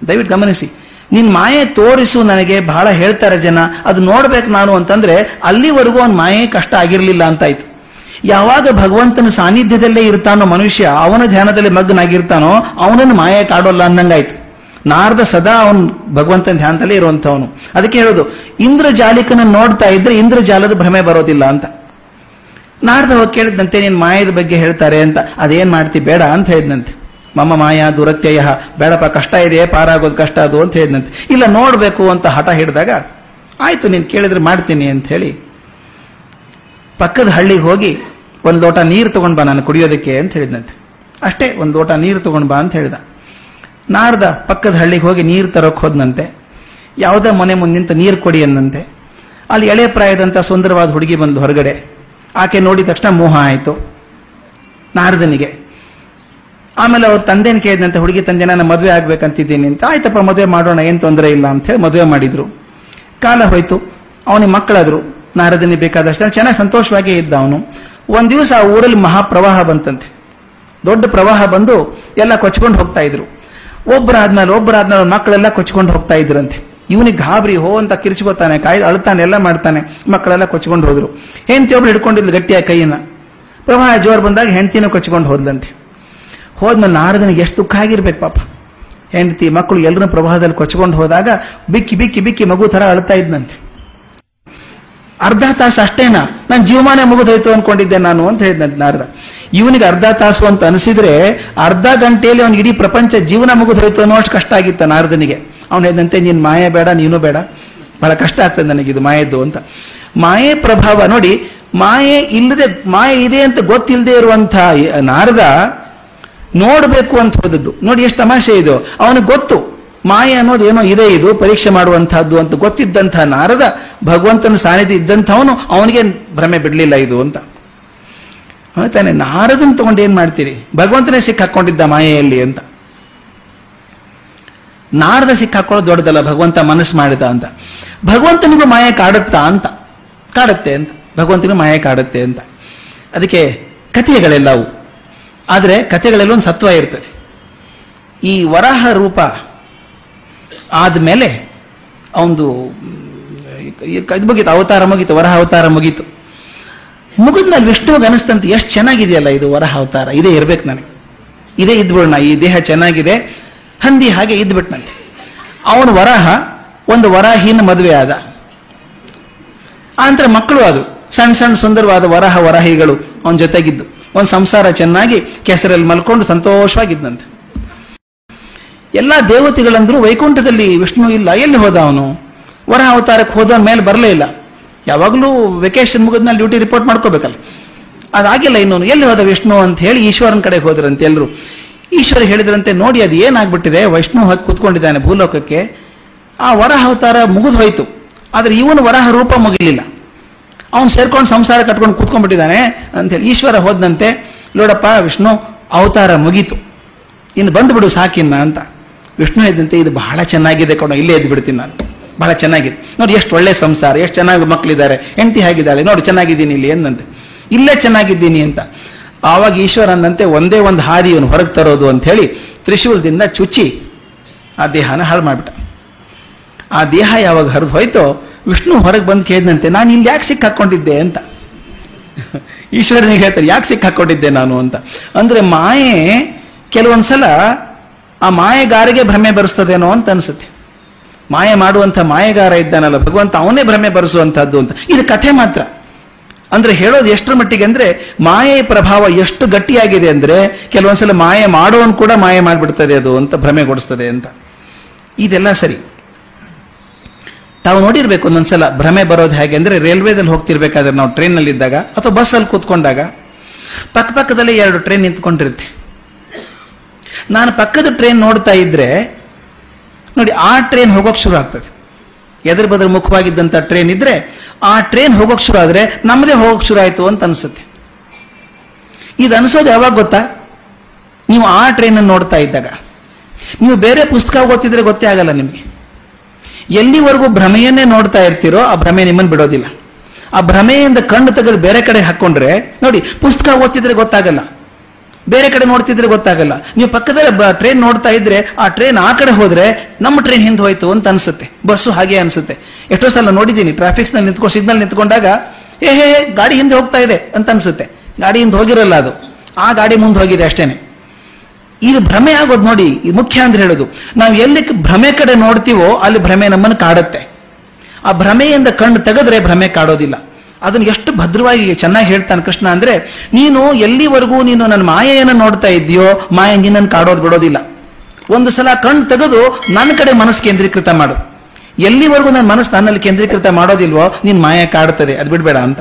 ದಯವಿಟ್ಟು ಗಮನಿಸಿ. ನಿನ್ ಮಾಯೆ ತೋರಿಸು ನನಗೆ ಬಹಳ ಹೇಳ್ತಾರೆ ಜನ. ಅದು ನೋಡ್ಬೇಕು ನಾನು ಅಂತಂದ್ರೆ, ಅಲ್ಲಿವರೆಗೂ ಅವ್ನ ಮಾಯೆ ಕಷ್ಟ ಆಗಿರ್ಲಿಲ್ಲ ಅಂತಾಯ್ತು. ಯಾವಾಗ ಭಗವಂತನ ಸಾನ್ನಿಧ್ಯದಲ್ಲೇ ಇರ್ತಾನೋ ಮನುಷ್ಯ, ಅವನ ಧ್ಯಾನದಲ್ಲಿ ಮಗ್ನಾಗಿರ್ತಾನೋ, ಅವನನ್ನು ಮಾಯೆ ಕಾಡೋಲ್ಲ ಅನ್ನಂಗಾಯ್ತು. ನಾರ್ದ ಸದಾ ಅವನು ಭಗವಂತನ ಧ್ಯಾನದಲ್ಲಿ ಇರುವಂತವನು ಅದಕ್ಕೆ ಹೇಳೋದು ಇಂದ್ರಜಾಲಿಕನ ನೋಡ್ತಾ ಇದ್ರೆ ಇಂದ್ರಜಾಲದ ಭ್ರಮೆ ಬರೋದಿಲ್ಲ ಅಂತ. ನಾರದ ಹೋಗಿ ಕೇಳಿದಂತೆ ನೀನ್ ಮಾಯದ ಬಗ್ಗೆ ಹೇಳ್ತಾರೆ ಅಂತ. ಅದೇನ್ ಮಾಡ್ತಿ, ಬೇಡ ಅಂತ ಹೇಳಿದಂತೆ ಮಮ್ಮ ಮಾಯಾ ದುರತ್ಯಯ, ಬೇಡಪ್ಪ, ಕಷ್ಟ ಇದೆ, ಪಾರಾಗೋದು ಕಷ್ಟ ಅದು ಅಂತ ಹೇಳಿದಂತೆ ಇಲ್ಲ, ನೋಡ್ಬೇಕು ಅಂತ ಹಠ ಹಿಡಿದಾಗ, ಆಯ್ತು, ನೀನ್ ಕೇಳಿದ್ರೆ ಮಾಡ್ತೀನಿ ಅಂತ ಹೇಳಿ, ಪಕ್ಕದ ಹಳ್ಳಿಗೆ ಹೋಗಿ ಒಂದು ಲೋಟ ನೀರು ತಗೊಂಡ್ ಬಾ, ನಾನು ಕುಡಿಯೋದಕ್ಕೆ ಅಂತ ಹೇಳಿದಂತೆ ಅಷ್ಟೇ, ಒಂದು ಲೋಟ ನೀರು ತಗೊಂಡ್ ಬಾ ಅಂತ ಹೇಳಿದ. ನಾರ್ದ ಪಕ್ಕದ ಹಳ್ಳಿಗೆ ಹೋಗಿ ನೀರು ತರೋಕ್ ಹೋದ್ನಂತೆ. ಯಾವುದೇ ಮನೆ ಮುಂದೆ ನಿಂತು ನೀರು ಕೊಡಿ ಅನ್ನಂತೆ. ಅಲ್ಲಿ ಎಳೆ ಪ್ರಾಯದಂತ ಸುಂದರವಾದ ಹುಡುಗಿ ಬಂದು ಹೊರಗಡೆ. ಆಕೆ ನೋಡಿದ ತಕ್ಷಣ ಮೋಹ ಆಯಿತು. ನಾರದನಿಗೆ, ಆಮೇಲೆ ಅವ್ರ ತಂದೆನ ಕೇಳಿದಂತೆ ಹುಡುಗಿ ತಂದೆ ನಾನು ಮದುವೆ ಆಗ್ಬೇಕಂತಿದ್ದೀನಿ ಅಂತ. ಆಯ್ತಪ್ಪ, ಮದುವೆ ಮಾಡೋಣ, ಏನ್ ತೊಂದರೆ ಇಲ್ಲ ಅಂತ ಹೇಳಿ ಮದುವೆ ಮಾಡಿದ್ರು. ಕಾಲ ಹೋಯ್ತು. ಅವನಿಗೆ ಮಕ್ಕಳಾದ್ರು. ನಾರದನಿಗೆ ಬೇಕಾದಷ್ಟು ಚೆನ್ನಾಗಿ ಸಂತೋಷವಾಗಿ ಇದ್ದ ಅವನು. ಒಂದ್ ದಿವಸ ಆ ಊರಲ್ಲಿ ಮಹಾಪ್ರವಾಹ ಬಂತಂತೆ. ದೊಡ್ಡ ಪ್ರವಾಹ ಬಂದು ಎಲ್ಲ ಕೊಚ್ಕೊಂಡು ಹೋಗ್ತಾ ಇದ್ರು. ಒಬ್ಬರಾದ್ಮೇಲೆ ಒಬ್ಬರಾದ್ಮೇಲೆ ಮಕ್ಕಳೆಲ್ಲ ಕೊಚ್ಕೊಂಡು ಹೋಗ್ತಾ ಇದ್ರಂತೆ. ಇವನಿಗೆ ಗಾಬರಿ, ಹೋ ಅಂತ ಕಿರ್ಚ್ಕೋತಾನೆ ಕಾಯ್ ಅಳ್ತಾನೆ, ಎಲ್ಲ ಮಾಡ್ತಾನೆ. ಮಕ್ಕಳೆಲ್ಲ ಕೊಚ್ಕೊಂಡು ಹೋದ್ರು. ಹೆಂಡತಿ ಒಬ್ರು ಹಿಡ್ಕೊಂಡಿದ್ಲು ಗಟ್ಟಿಯಾಗಿ ಕೈಯನ್ನ. ಪ್ರವಾಹ ಜೋರ್ ಬಂದಾಗ ಹೆಂಡತಿನ ಕೊಚ್ಕೊಂಡು ಹೋದ್ಲಂತೆ. ಹೋದ್ಮೇಲೆ ನಾರದನಿಗೆ ಎಷ್ಟು ದುಃಖ ಆಗಿರ್ಬೇಕು ಪಾಪ. ಹೆಂಡತಿ ಮಕ್ಕಳು ಎಲ್ಲರೂ ಪ್ರವಾಹದಲ್ಲಿ ಕೊಚ್ಕೊಂಡು ಹೋದಾಗ ಬಿಕ್ಕಿ ಬಿಕ್ಕಿ ಬಿಕ್ಕಿ ಮಗು ತರ ಅಳ್ತಾ ಇದ್ನಂತೆ. ಅರ್ಧ ತಾಸು ಅಷ್ಟೇನಾ? ನಾನು ಜೀವಮಾನ ಮುಗಿದೋಯ್ತು ಅನ್ಕೊಂಡಿದ್ದೆ ನಾನು ಅಂತ ಹೇಳಿದ ನಾರದ ಇವನಿಗೆ ಅರ್ಧ ತಾಸು ಅಂತ ಅನಿಸಿದ್ರೆ ಅರ್ಧ ಗಂಟೆಯಲ್ಲಿ ಅವ್ನಿಗೆ ಇಡೀ ಪ್ರಪಂಚ ಜೀವನ ಮುಗಿದೋಯ್ತು ಅನ್ನೋ ಅಷ್ಟು ಕಷ್ಟ ಆಗಿತ್ತ ನಾರದನಿಗೆ ಅವನು ಹೇಳಿದಂತೆ, ನೀನ್ ಮಾಯೆ ಬೇಡ, ನೀನು ಬೇಡ. ಬಹಳ ಕಷ್ಟ ಆಗ್ತದೆ ನನಗಿದು ಮಾಯದ್ದು ಅಂತ. ಮಾಯೆ ಪ್ರಭಾವ ನೋಡಿ, ಮಾಯೆ ಇಲ್ಲದೆ, ಮಾಯೆ ಇದೆ ಅಂತ ಗೊತ್ತಿಲ್ಲದೆ ಇರುವಂತಹ ನಾರದ ನೋಡಬೇಕು ಅಂತ ಹೋದದ್ದು. ನೋಡಿ, ಎಷ್ಟು ತಮಾಷೆ ಇದು. ಅವನಿಗೆ ಗೊತ್ತು. ಮಾಯೆ ಅನ್ನೋದು ಏನೋ ಇದೆ, ಇದು ಪರೀಕ್ಷೆ ಮಾಡುವಂತಹದ್ದು ಅಂತ ಗೊತ್ತಿದ್ದಂತಹ ನಾರದ ಭಗವಂತನ ಸಾನ್ನಿಧ್ಯ ಇದ್ದಂಥವನು ಅವನಿಗೆ ಭ್ರಮೆ ಬಿಡಲಿಲ್ಲ ಇದು ಅಂತ. ತಾನೆ, ನಾರದನ್ ತಗೊಂಡು ಏನ್ ಮಾಡ್ತೀರಿ? ಭಗವಂತನೇ ಸಿಕ್ಕಾಕೊಂಡಿದ್ದ ಮಾಯೆಯಲ್ಲಿ ಅಂತ. ನಾರದ ಸಿಕ್ಕಾಕೊಳ್ಳೋದು ದೊಡ್ಡದಲ್ಲ, ಭಗವಂತ ಮನಸ್ಸು ಮಾಡಿದ ಅಂತ. ಭಗವಂತನಿಗೂ ಮಾಯೆ ಕಾಡುತ್ತಾ ಅಂತ. ಕಾಡುತ್ತೆ ಅಂತ. ಭಗವಂತನಿಗೂ ಮಾಯೆ ಕಾಡುತ್ತೆ ಅಂತ. ಅದಕ್ಕೆ ಕಥೆಗಳೆಲ್ಲವು ಆದರೆ ಕಥೆಗಳೆಲ್ಲ ಒಂದು ಸತ್ವ ಇರ್ತದೆ. ಈ ವರಾಹ ರೂಪ ಆದ್ಮೇಲೆ ಅವನು ಇದು ಮುಗೀತು, ಅವತಾರ ಮುಗೀತು, ವರಹ ಅವತಾರ ಮುಗೀತು. ಮುಗಿದ್ಮೇಲೆ ವಿಷ್ಣುವಿಗೆ ಅನಿಸ್ತಂತೆ ಎಷ್ಟು ಚೆನ್ನಾಗಿದೆಯಲ್ಲ ಇದು ವರಹ ಅವತಾರ, ಇದೇ ಇರ್ಬೇಕು ನನಗೆ. ಇದೇ ಇದ್ಬಿಡೋಣ, ಈ ದೇಹ ಚೆನ್ನಾಗಿದೆ, ಹಂದಿ ಹಾಗೆ ಇದ್ಬಿಟ್ನಂತೆ. ಅವನು ವರಹ ಒಂದು ವರಾಹಿನ ಮದುವೆ ಆದ. ಆನಂತರ ಮಕ್ಕಳು ಅದು ಸಣ್ಣ ಸಣ್ಣ ಸುಂದರವಾದ ವರಹ ವರಹಿಗಳು ಅವನ ಜೊತೆಗಿದ್ದು. ಒಂದು ಸಂಸಾರ ಚೆನ್ನಾಗಿ ಕೆಸರಲ್ಲಿ ಮಲ್ಕೊಂಡು ಸಂತೋಷವಾಗಿದ್ದಂತೆ ಎಲ್ಲಾ ದೇವತೆಗಳಂದ್ರು ವೈಕುಂಠದಲ್ಲಿ ವಿಷ್ಣು ಇಲ್ಲ, ಎಲ್ಲಿ ಹೋದ ಅವನು? ವರ ಅವತಾರಕ್ಕೆ ಹೋದ ಮೇಲೆ ಬರಲೇ ಇಲ್ಲ. ಯಾವಾಗಲೂ ವೆಕೇಶನ್ ಮುಗಿದ್ಮೇಲೆ ಡ್ಯೂಟಿ ರಿಪೋರ್ಟ್ ಮಾಡ್ಕೋಬೇಕಲ್ಲ. ಅದಾಗಿಲ್ಲ ಇನ್ನೊಂದು, ಎಲ್ಲಿ ಹೋದ ವಿಷ್ಣು ಅಂತ ಹೇಳಿ ಈಶ್ವರನ ಕಡೆ ಹೋದ್ರಂತೆ ಎಲ್ಲರೂ ಈಶ್ವರ ಹೇಳಿದ್ರಂತೆ, ನೋಡಿ ಅದು ಏನಾಗ್ಬಿಟ್ಟಿದೆ? ವೈಷ್ಣು ಹಾಕಿ ಕೂತ್ಕೊಂಡಿದ್ದಾನೆ ಭೂಲೋಕಕ್ಕೆ. ಆ ವರಹ ಅವತಾರ ಮುಗಿದು ಹೋಯ್ತು. ಆದರೆ ಇವನು ವರಹ ರೂಪ ಮುಗಿಲಿಲ್ಲ. ಅವನು ಸೇರ್ಕೊಂಡು ಸಂಸಾರ ಕಟ್ಕೊಂಡು ಕೂತ್ಕೊಂಡ್ಬಿಟ್ಟಿದ್ದಾನೆ ಅಂತ ಹೇಳಿ ಈಶ್ವರ ಹೋದಂತೆ ನೋಡಪ್ಪ ವಿಷ್ಣು, ಅವತಾರ ಮುಗೀತು. ಇನ್ನು ಬಂದ್ಬಿಡು ಸಾಕಿನ್ನ ಅಂತ. ವಿಷ್ಣು ಇದ್ದಂತೆ ಇದು ಬಹಳ ಚೆನ್ನಾಗಿದೆ ಕಣೋ, ಇಲ್ಲೇ ಎದ್ದು ಬಿಡ್ತೀನಿ ನಾನು. ಬಹಳ ಚೆನ್ನಾಗಿದೆ. ನೋಡಿ, ಎಷ್ಟು ಒಳ್ಳೆ ಸಂಸಾರ, ಎಷ್ಟು ಚೆನ್ನಾಗಿ ಮಕ್ಕಳಿದ್ದಾರೆ ಹೆಂಡತಿ ಹೇಗಿದ್ದಾಳೆ, ನೋಡಿ, ಚೆನ್ನಾಗಿದ್ದೀನಿ ಇಲ್ಲಿ ಎಂದಂತೆ. ಇಲ್ಲೇ ಚೆನ್ನಾಗಿದ್ದೀನಿ ಅಂತ. ಆವಾಗ ಈಶ್ವರ ಅಂದಂತೆ ಒಂದೇ ಒಂದು ಹಾದಿ ಇವನು ಹೊರಗೆ ತರೋದು ಅಂತ ಹೇಳಿ ತ್ರಿಶೂಲದಿಂದ ಚುಚ್ಚಿ ಆ ದೇಹನ ಹಾಳು ಮಾಡಿಬಿಟ್ಟ. ಆ ದೇಹ ಯಾವಾಗ ಹರಿದು ಹೋಯ್ತೋ, ವಿಷ್ಣು ಹೊರಗೆ ಬಂದು ಕೇಳಿದಂತೆ, ನಾನು ಇಲ್ಲಿ ಯಾಕೆ ಸಿಕ್ಕಾಕೊಂಡಿದ್ದೆ? ಅಂತ. ಈಶ್ವರನಿಗೆ ಹೇಳ್ತಾರೆ, ಯಾಕೆ ಸಿಕ್ಕಾಕೊಂಡಿದ್ದೆ ನಾನು? ಅಂತ. ಅಂದ್ರೆ ಮಾಯೆ ಕೆಲವೊಂದ್ಸಲ ಆ ಮಾಯೆಗಾರಿಗೆ ಭ್ರಮೆ ಬರೆಸ್ತದೇನೋ ಅಂತ ಅನ್ಸುತ್ತೆ. ಮಾಯೆ ಮಾಡುವಂತ ಮಾಯೆಗಾರ ಇದ್ದಾನಲ್ಲ, ಭಗವಂತ ಅವನೇ ಭ್ರಮೆ ಬರೆಸುವಂತಹದ್ದು ಅಂತ. ಇದು ಕಥೆ ಮಾತ್ರ. ಅಂದ್ರೆ ಹೇಳೋದು ಎಷ್ಟರ ಮಟ್ಟಿಗೆ ಅಂದ್ರೆ, ಮಾಯೆಯ ಪ್ರಭಾವ ಎಷ್ಟು ಗಟ್ಟಿಯಾಗಿದೆ ಅಂದ್ರೆ, ಕೆಲವೊಂದ್ಸಲ ಮಾಯೆ ಮಾಡೋನ್ ಕೂಡ ಮಾಯೆ ಮಾಡಿಬಿಡ್ತದೆ ಅದು ಅಂತ ಭ್ರಮೆಗೊಡಿಸ್ತದೆ ಅಂತ. ಇದೆಲ್ಲ ಸರಿ. ತಾವು ನೋಡಿರ್ಬೇಕು ಒಂದೊಂದ್ಸಲ ಭ್ರಮೆ ಬರೋದು ಹೇಗೆ ಅಂದ್ರೆ, ರೈಲ್ವೆದಲ್ಲಿ ಹೋಗ್ತಿರ್ಬೇಕಾದ್ರೆ ನಾವು ಟ್ರೈನಲ್ಲಿ ಇದ್ದಾಗ ಅಥವಾ ಬಸ್ಸಲ್ಲಿ ಕೂತ್ಕೊಂಡಾಗ, ಪಕ್ಕ ಪಕ್ಕದಲ್ಲಿ ಎರಡು ಟ್ರೈನ್ ನಿಂತ್ಕೊಂಡಿರುತ್ತೆ. ನಾನು ಪಕ್ಕದ ಟ್ರೈನ್ ನೋಡ್ತಾ ಇದ್ರೆ, ನೋಡಿ ಆ ಟ್ರೈನ್ ಹೋಗೋಕ್ ಶುರು ಆಗ್ತದೆ. ಎದುರು ಬದ್ರ ಮುಖವಾಗಿದ್ದಂತ ಟ್ರೈನ್ ಇದ್ರೆ, ಆ ಟ್ರೈನ್ ಹೋಗೋಕ್ ಶುರು ಆದ್ರೆ ನಮ್ಮದೇ ಹೋಗೋಕ್ ಶುರು ಆಯ್ತು ಅಂತ ಅನ್ಸುತ್ತೆ. ಇದು ಅನ್ಸೋದು ಯಾವಾಗ ಗೊತ್ತಾ? ನೀವು ಆ ಟ್ರೈನ್ ನೋಡ್ತಾ ಇದ್ದಾಗ. ನೀವು ಬೇರೆ ಪುಸ್ತಕ ಓದ್ತಿದ್ರೆ ಗೊತ್ತೇ ಆಗಲ್ಲ ನಿಮಗೆ. ಎಲ್ಲಿವರೆಗೂ ಭ್ರಮೆಯನ್ನೇ ನೋಡ್ತಾ ಇರ್ತೀರೋ ಆ ಭ್ರಮೆ ನಿಮ್ಮನ್ನು ಬಿಡೋದಿಲ್ಲ. ಆ ಭ್ರಮೆಯಿಂದ ಕಣ್ಣು ತೆಗೆದು ಬೇರೆ ಕಡೆ ಹಾಕೊಂಡ್ರೆ, ನೋಡಿ, ಪುಸ್ತಕ ಓದ್ತಿದ್ರೆ ಗೊತ್ತಾಗಲ್ಲ. ಬೇರೆ ಕಡೆ ನೋಡ್ತಿದ್ರೆ ಗೊತ್ತಾಗಲ್ಲ. ನೀವು ಪಕ್ಕದಲ್ಲಿ ಟ್ರೈನ್ ನೋಡ್ತಾ ಇದ್ರೆ, ಆ ಟ್ರೈನ್ ಆ ಕಡೆ ಹೋದ್ರೆ ನಮ್ಮ ಟ್ರೈನ್ ಹಿಂದೆ ಹೋಯ್ತು ಅಂತ ಅನ್ಸುತ್ತೆ. ಬಸ್ಸು ಹಾಗೆ ಅನ್ಸುತ್ತೆ. ಎಷ್ಟೋ ಸಲ ನೋಡಿದ್ದೀನಿ ಟ್ರಾಫಿಕ್ಸ್ನಲ್ಲಿ ನಿಂತ್ಕೊಂಡು ಸಿಗ್ನಲ್ ನಿಂತ್ಕೊಂಡಾಗ ಏ ಹೇ ಗಾಡಿ ಹಿಂದೆ ಹೋಗ್ತಾ ಇದೆ ಅಂತ ಅನ್ಸುತ್ತೆ. ಗಾಡಿ ಹಿಂದೆ ಹೋಗಿರಲ್ಲ ಅದು. ಆ ಗಾಡಿ ಮುಂದೆ ಹೋಗಿದೆ ಅಷ್ಟೇನೆ. ಇದು ಭ್ರಮೆ ಆಗೋದು ನೋಡಿ ಮುಖ್ಯ ಅಂತ ಹೇಳೋದು. ನಾವು ಎಲ್ಲಿ ಭ್ರಮೆ ಕಡೆ ನೋಡ್ತೀವೋ, ಅಲ್ಲಿ ಭ್ರಮೆ ನಮ್ಮನ್ನು ಕಾಡುತ್ತೆ. ಆ ಭ್ರಮೆಯಿಂದ ಕಣ್ಣು ತೆಗೆದ್ರೆ ಭ್ರಮೆ ಕಾಡೋದಿಲ್ಲ. ಅದನ್ನು ಎಷ್ಟು ಭದ್ರವಾಗಿ ಚೆನ್ನಾಗಿ ಹೇಳ್ತಾನೆ ಕೃಷ್ಣ ಅಂದ್ರೆ, ನೀನು ಎಲ್ಲಿವರೆಗೂ ನೀನು ನನ್ನ ಮಾಯೆಯನ್ನು ನೋಡ್ತಾ ಇದ್ದೀಯೋ ಮಾಯ ನಿನ್ನನ್ನು ಕಾಡೋದು ಬಿಡೋದಿಲ್ಲ. ಒಂದು ಸಲ ಕಣ್ಣು ತೆಗೆದು ನನ್ನ ಕಡೆ ಮನಸ್ಸು ಕೇಂದ್ರೀಕೃತ ಮಾಡು. ಎಲ್ಲಿವರೆಗೂ ನನ್ನ ಮನಸ್ಸು ನನ್ನಲ್ಲಿ ಕೇಂದ್ರೀಕೃತ ಮಾಡೋದಿಲ್ವೋ, ನೀನ್ ಮಾಯ ಕಾಡುತ್ತದೆ, ಅದು ಬಿಡಬೇಡ ಅಂತ.